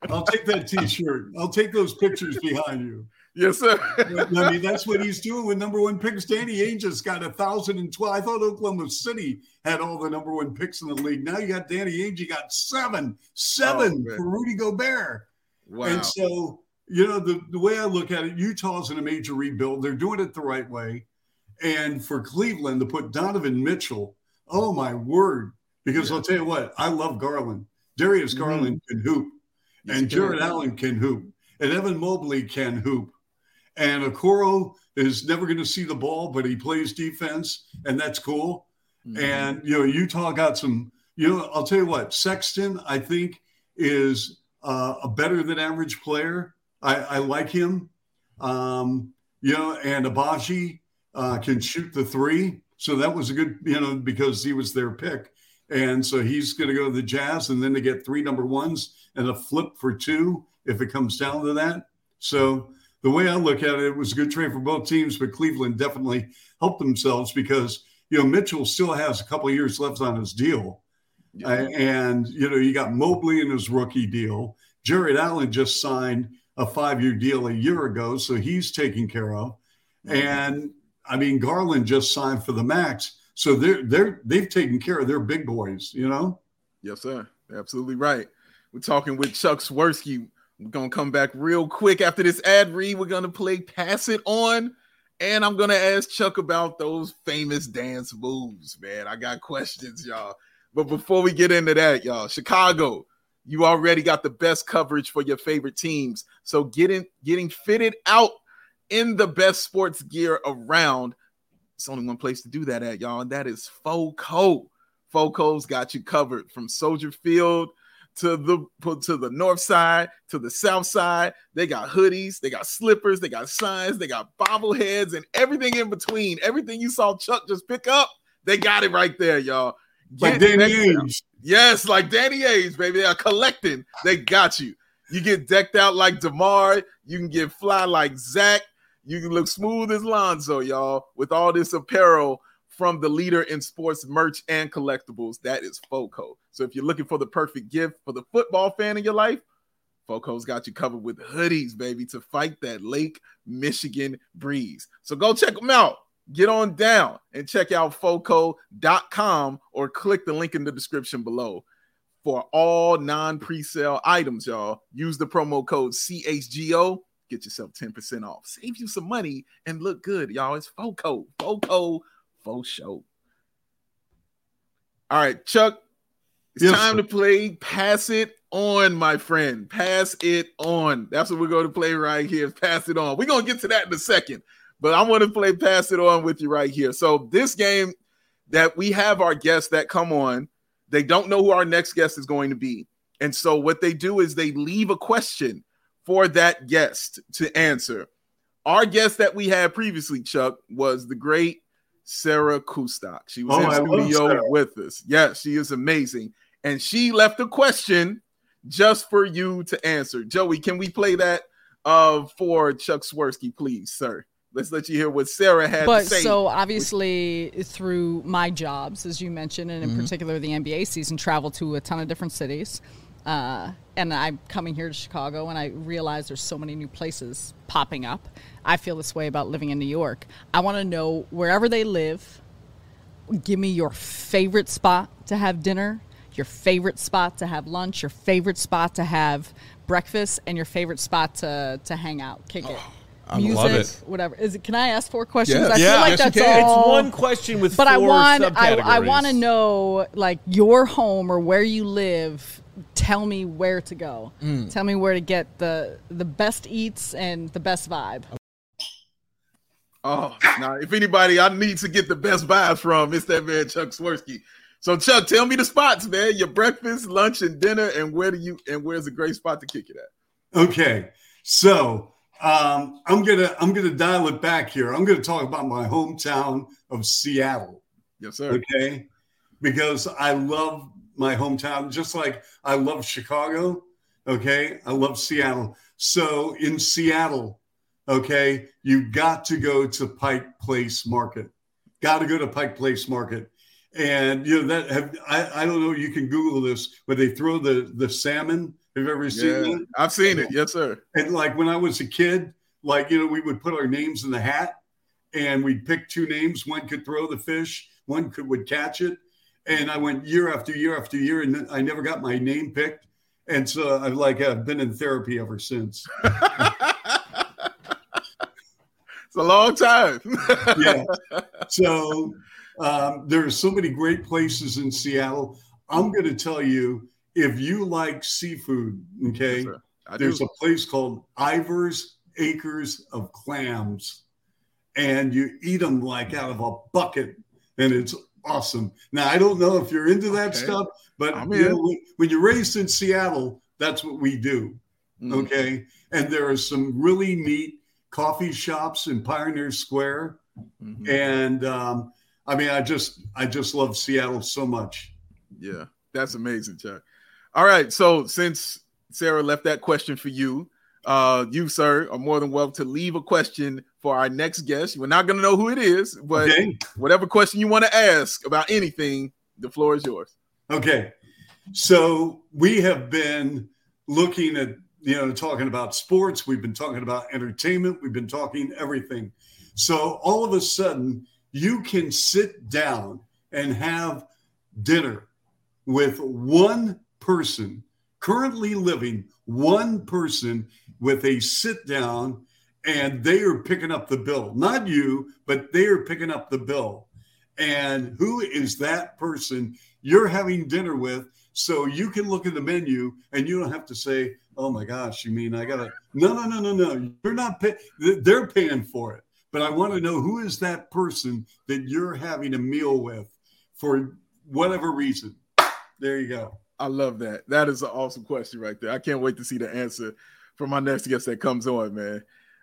I'll take that T-shirt. I'll take those pictures behind you. Yes, sir. I mean, that's what he's doing with number one picks. Danny Ainge has got a thousand and twelve. I thought Oklahoma City had all the number one picks in the league. Now you got Danny Ainge. You got seven, seven oh, for Rudy Gobert. Wow. And so, you know, the, the way I look at it, Utah's in a major rebuild. They're doing it the right way. And for Cleveland to put Donovan Mitchell, oh my word. Because yeah. I'll tell you what, I love Garland. Darius mm-hmm. Garland mm-hmm. can hoop. And Jarrett Allen can hoop. And Evan Mobley can hoop. And Okoro is never going to see the ball, but he plays defense, and that's cool. Mm-hmm. And you know, Utah got some. You know, I'll tell you what, Sexton, I think, is uh, a better than average player. I, I like him. Um, you know, and Agbaji uh, can shoot the three. So that was a good, you know, because he was their pick. And so he's going to go to the Jazz and then they get three number ones and a flip for two if it comes down to that. So the way I look at it, it was a good trade for both teams, but Cleveland definitely helped themselves because, you know, Mitchell still has a couple years left on his deal. Yeah. and, you know, you got Mobley in his rookie deal. Jarrett Allen just signed a five year deal a year ago, so he's taken care of. And I mean, Garland just signed for the max. So they're they're they've taken care of their big boys, you know? Yes, sir. Absolutely right. We're talking with Chuck Swirsky. We're gonna come back real quick after this ad read. We're gonna play Pass It On. And I'm gonna ask Chuck about those famous dance moves, man. I got questions, y'all. But before we get into that, y'all, Chicago, you already got the best coverage for your favorite teams. So getting getting fitted out in the best sports gear around. It's only one place to do that at, y'all, and that is FOCO. FOCO's got you covered from Soldier Field to the to the north side to the south side. They got hoodies, they got slippers, they got signs, they got bobbleheads, and everything in between. Everything you saw Chuck just pick up, they got it right there, y'all. Get like Danny Ainge. Yes, like Danny Ainge, baby. They are collecting. They got you. You get decked out like DeMar. You can get fly like Zach. You can look smooth as Lonzo, y'all, with all this apparel from the leader in sports merch and collectibles. That is FOCO. So if you're looking for the perfect gift for the football fan in your life, FOCO's got you covered with hoodies, baby, to fight that Lake Michigan breeze. So go check them out. Get on down and check out foco.com or click the link in the description below. For all non-presale items y'all use the promo code chgo get yourself 10% off. Save you some money and look good y'all. It's foco foco faux show. All right chuck it's yes, time sir. to play pass it on, my friend. Pass it on. That's what we're going to play right here. Pass it on. We're going to get to that in a second, but I want to play pass it on with you right here. So this game that we have our guests that come on, they don't know who our next guest is going to be. And so what they do is they leave a question for that guest to answer. Our guest that we had previously, Chuck, was the great Sarah Kustok. She was oh, in studio with us. Yes, she is amazing. And she left a question just for you to answer. Joey, can we play that uh, for Chuck Swirsky, please, sir? Let's let you hear what Sarah had but, to say. So obviously, through my jobs, as you mentioned, and in mm-hmm. particular the NBA season, travel to a ton of different cities. Uh, and I'm coming here to Chicago, and I realize there's so many new places popping up. I feel this way about living in New York. I want to know wherever they live. Give me your favorite spot to have dinner, your favorite spot to have lunch, your favorite spot to have breakfast, and your favorite spot to to hang out, kick it. I music, love it. whatever. Is it? Can I ask four questions? Yeah. I yeah. feel like yes, that's you can. all. It's one question with but four I want, I, subcategories. I want to know, like your home or where you live. Tell me where to go. Mm. Tell me where to get the the best eats and the best vibe. Oh, now if anybody I need to get the best vibes from, it's that man Chuck Swirsky. So Chuck, tell me the spots, man. Your breakfast, lunch, and dinner, and where do you and where's a great spot to kick it at? Okay, so um, I'm gonna I'm gonna dial it back here. I'm gonna talk about my hometown of Seattle. Yes, sir. Okay, because I love my hometown just like I love Chicago. Okay, I love Seattle. So in Seattle, okay, you got to go to Pike Place Market. Got to go to Pike Place Market. And you know that have, I, I don't know. You can Google this, but they throw the the salmon have you ever seen yeah, that? I've seen it. Yes, sir. And like when I was a kid, like you know, we would put our names in the hat, and we'd pick two names. One could throw the fish, one could would catch it. And I went year after year after year, and I never got my name picked. And so I like I've been in therapy ever since. it's a long time. yeah. So um, there are so many great places in Seattle. I'm going to tell you if you like seafood, okay, yes, there's do. a place called Ivar's Acres of Clams, and you eat them like out of a bucket, and it's awesome. Now, I don't know if you're into that okay. stuff, but you know, when you're raised in Seattle, that's what we do. Mm-hmm. Okay. And there are some really neat coffee shops in Pioneer Square. Mm-hmm. And um, I mean, I just I just love Seattle so much. Yeah, that's amazing, Chuck. All right. So since Sarah left that question for you, uh, you, sir, are more than welcome to leave a question for our next guest. We're not going to know who it is, but okay. whatever question you want to ask about anything, the floor is yours. Okay. So we have been looking at, you know, talking about sports. We've been talking about entertainment. We've been talking everything. So all of a sudden, you can sit down and have dinner with one person currently living, one person with a sit down, and they are picking up the bill. Not you, but they are picking up the bill. And who is that person you're having dinner with? So you can look at the menu and you don't have to say, oh my gosh, you mean I got to. No, no, no, no, no. You're not paying, they're paying for it. But I want to know who is that person that you're having a meal with for whatever reason. There you go. I love that. That is an awesome question right there. I can't wait to see the answer from my next guest that comes on, man.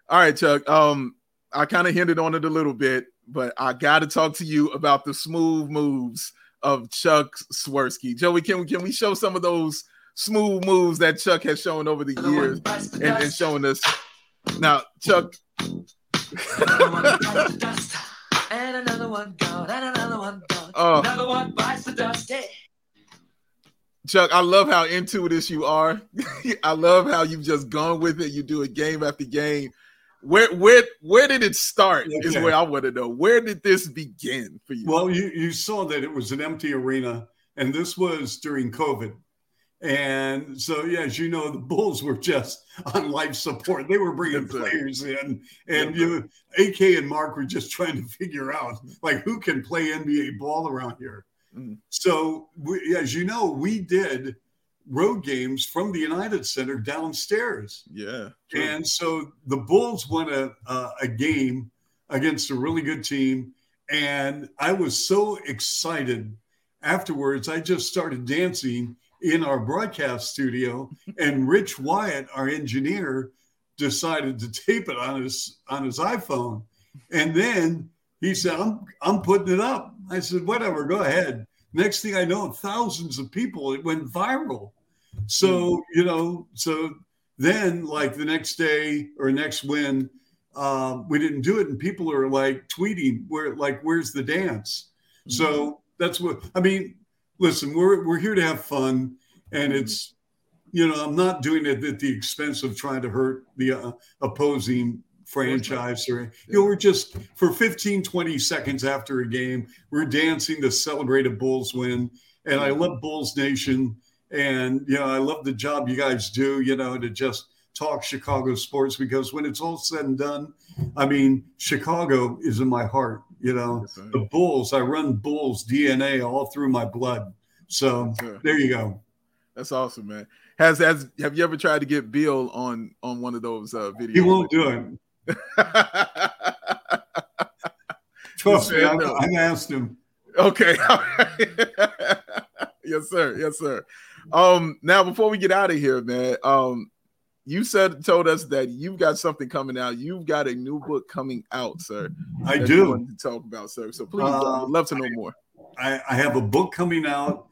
All right, Chuck. Um, I kind of hinted on it a little bit, but I got to talk to you about the smooth moves of Chuck Swirsky. Joey, can we can we show some of those smooth moves that Chuck has shown over the years and, and showing us? Now, Chuck. And another one gone, and another one gone. Uh, another one bites the dust. Yeah. Chuck, I love how into this you are. I love how you've just gone with it. You do it game after game. Where where where did it start? Okay. Is where I want to know. Where did this begin for you? Well, you you saw that it was an empty arena, and this was during COVID. And so, yeah, as you know, the Bulls were just on life support. They were bringing players in, and you, know, AK and Mark were just trying to figure out like who can play NBA ball around here. Mm. So, we, as you know, we did road games from the United Center downstairs. Yeah. True. And so the Bulls won a, a, a game against a really good team. And I was so excited afterwards. I just started dancing in our broadcast studio, and Rich Wyatt, our engineer, decided to tape it on his on his iPhone. And then he said, I'm I'm putting it up. I said, whatever, go ahead. Next thing I know, thousands of people, it went viral. So, you know, so then like the next day or next win, uh, we didn't do it. And people are like tweeting where like, where's the dance? Mm-hmm. So that's what I mean. Listen, we're we're here to have fun, and mm-hmm. it's you know I'm not doing it at the expense of trying to hurt the uh, opposing franchise or you know we're just for 15 20 seconds after a game we're dancing to celebrate a bulls win. And i love bulls nation and you know i love the job you guys do you know to just talk chicago sports because when it's all said and done i mean chicago is in my heart you know the bulls i run bulls dna all through my blood so there you go that's awesome man has has have you ever tried to get bill on on one of those uh videos he won't do it Trust me, I, I asked him. Okay. yes, sir. Yes, sir. Um, now before we get out of here, man, um, you said told us that you've got something coming out. You've got a new book coming out, sir. I do to talk about, sir. So please, uh, I'd love to know more. I, I have a book coming out.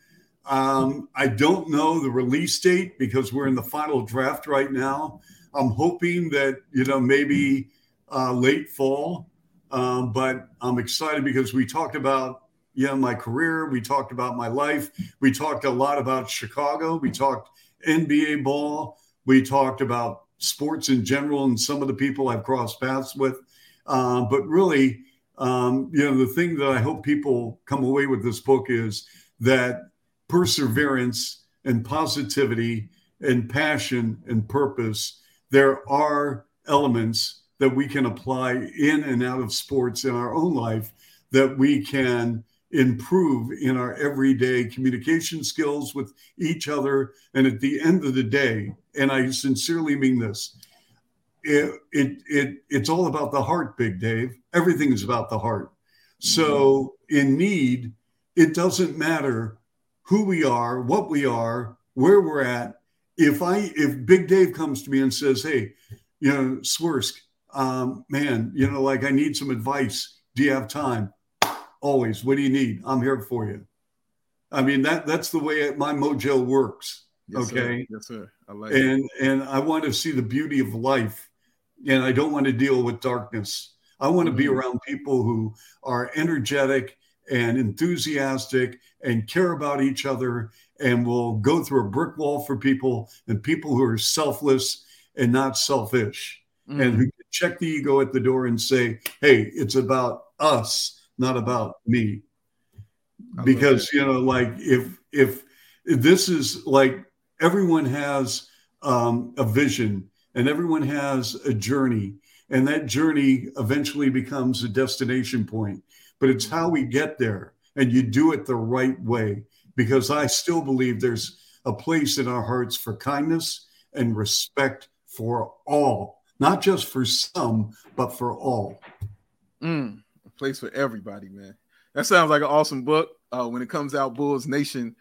Um, I don't know the release date because we're in the final draft right now. I'm hoping that you know maybe uh, late fall, um, but I'm excited because we talked about yeah my career, we talked about my life, we talked a lot about Chicago, we talked NBA ball, we talked about sports in general, and some of the people I've crossed paths with. Uh, but really, um, you know, the thing that I hope people come away with this book is that perseverance and positivity and passion and purpose there are elements that we can apply in and out of sports in our own life that we can improve in our everyday communication skills with each other. And at the end of the day, and I sincerely mean this, it, it, it it's all about the heart, Big Dave. Everything is about the heart. So in need, it doesn't matter who we are, what we are, where we're at, if I if Big Dave comes to me and says, "Hey, you know, Swersk, um, man, you know, like I need some advice. Do you have time?" Always. What do you need? I'm here for you. I mean that that's the way my mojo works. Yes, okay. Sir. Yes, sir. I like and it. and I want to see the beauty of life, and I don't want to deal with darkness. I want to mm-hmm. be around people who are energetic and enthusiastic and care about each other and will go through a brick wall for people and people who are selfless and not selfish mm. and who check the ego at the door and say, hey, it's about us, not about me. because, you know, like if, if, this is like everyone has um, a vision and everyone has a journey and that journey eventually becomes a destination point but it's how we get there and you do it the right way because I still believe there's a place in our hearts for kindness and respect for all, not just for some, but for all. Mm, place for everybody, man. That sounds like an awesome book. Uh, when it comes out, Bulls Nation,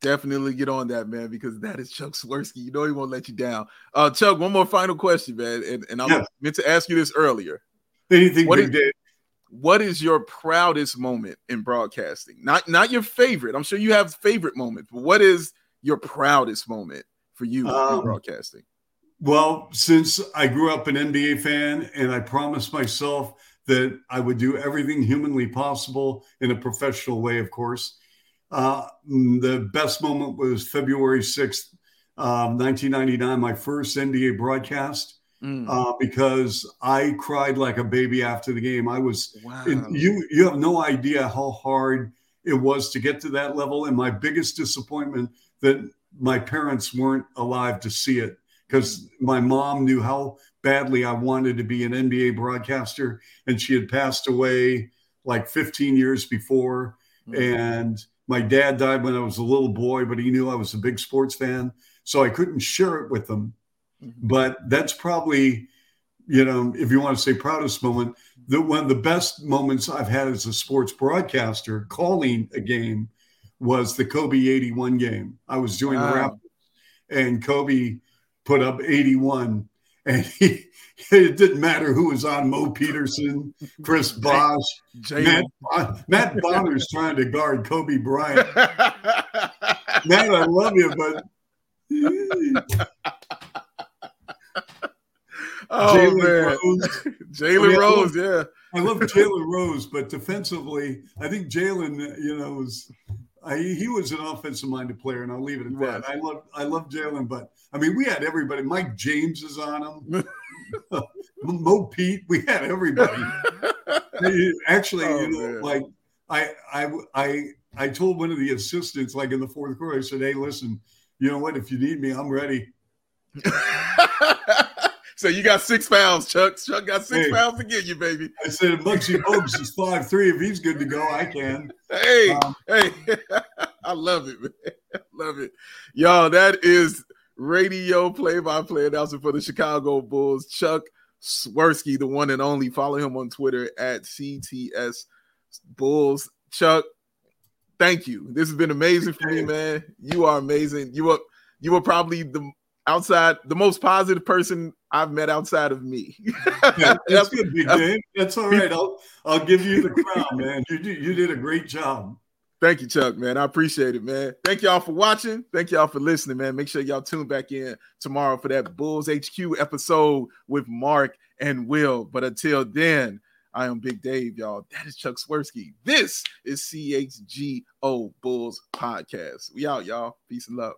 definitely get on that, man, because that is Chuck Swirsky. You know he won't let you down. Uh, Chuck, one more final question, man, and, and I yeah. meant to ask you this earlier. Anything, what is, what is your proudest moment in broadcasting? Not not your favorite. I'm sure you have favorite moments, but what is your proudest moment for you um, in broadcasting? Well, since I grew up an NBA fan and I promised myself that I would do everything humanly possible in a professional way, of course. Uh, the best moment was February 6th, um, 1999, my first NBA broadcast mm. uh, because I cried like a baby after the game. I was wow. you you have no idea how hard it was to get to that level, and my biggest disappointment that my parents weren't alive to see it because my mom knew how badly I wanted to be an NBA broadcaster, and she had passed away like 15 years before. Mm-hmm. And My dad died when I was a little boy, but he knew I was a big sports fan, so I couldn't share it with them. Mm-hmm. But that's probably, you know, if you want to say proudest moment, the one of the best moments I've had as a sports broadcaster calling a game was the Kobe 81 game. I was doing wow. the Raptors and Kobe put up 81 and he, it didn't matter who was on Mo Peterson, Chris Bosh, Matt, Matt Bonner's trying to guard Kobe Bryant. Matt, I love you, but oh Jalen man, Jalen Rose, yeah. I love Jalen Rose, but defensively, I think Jalen, you know, was I, he was an offensive minded player, and I'll leave it at that. I love I love Jalen, but I mean, we had everybody. Mike James is on him. Mo Pete, we had everybody. Actually, oh, you know, man. like I I I I told one of the assistants, like in the fourth quarter, I said, "Hey, listen, you know what? If you need me, I'm ready." So you got six pounds, Chuck. Chuck got six hey, pounds to get you, baby. I said Muggsy Bogues is five three. If he's good to go, I can. Hey, um, hey, I love it, man. love it, y'all. That is radio play-by-play announcer for the Chicago Bulls, Chuck Swirsky, the one and only. Follow him on Twitter at CTS Bulls. Chuck, thank you. This has been amazing for me, man. You are amazing. You are you were probably the outside the most positive person I've met outside of me. yeah, that's good, Big Dan. That's all right. I'll I'll give you the crown, man. You did, you did a great job. Thank you, Chuck, man. I appreciate it, man. Thank y'all for watching. Thank y'all for listening, man. Make sure y'all tune back in tomorrow for that Bulls HQ episode with Mark and Will. But until then, I am Big Dave, y'all. That is Chuck Swirsky. This is CHGO Bulls Podcast. We out, y'all. Peace and love.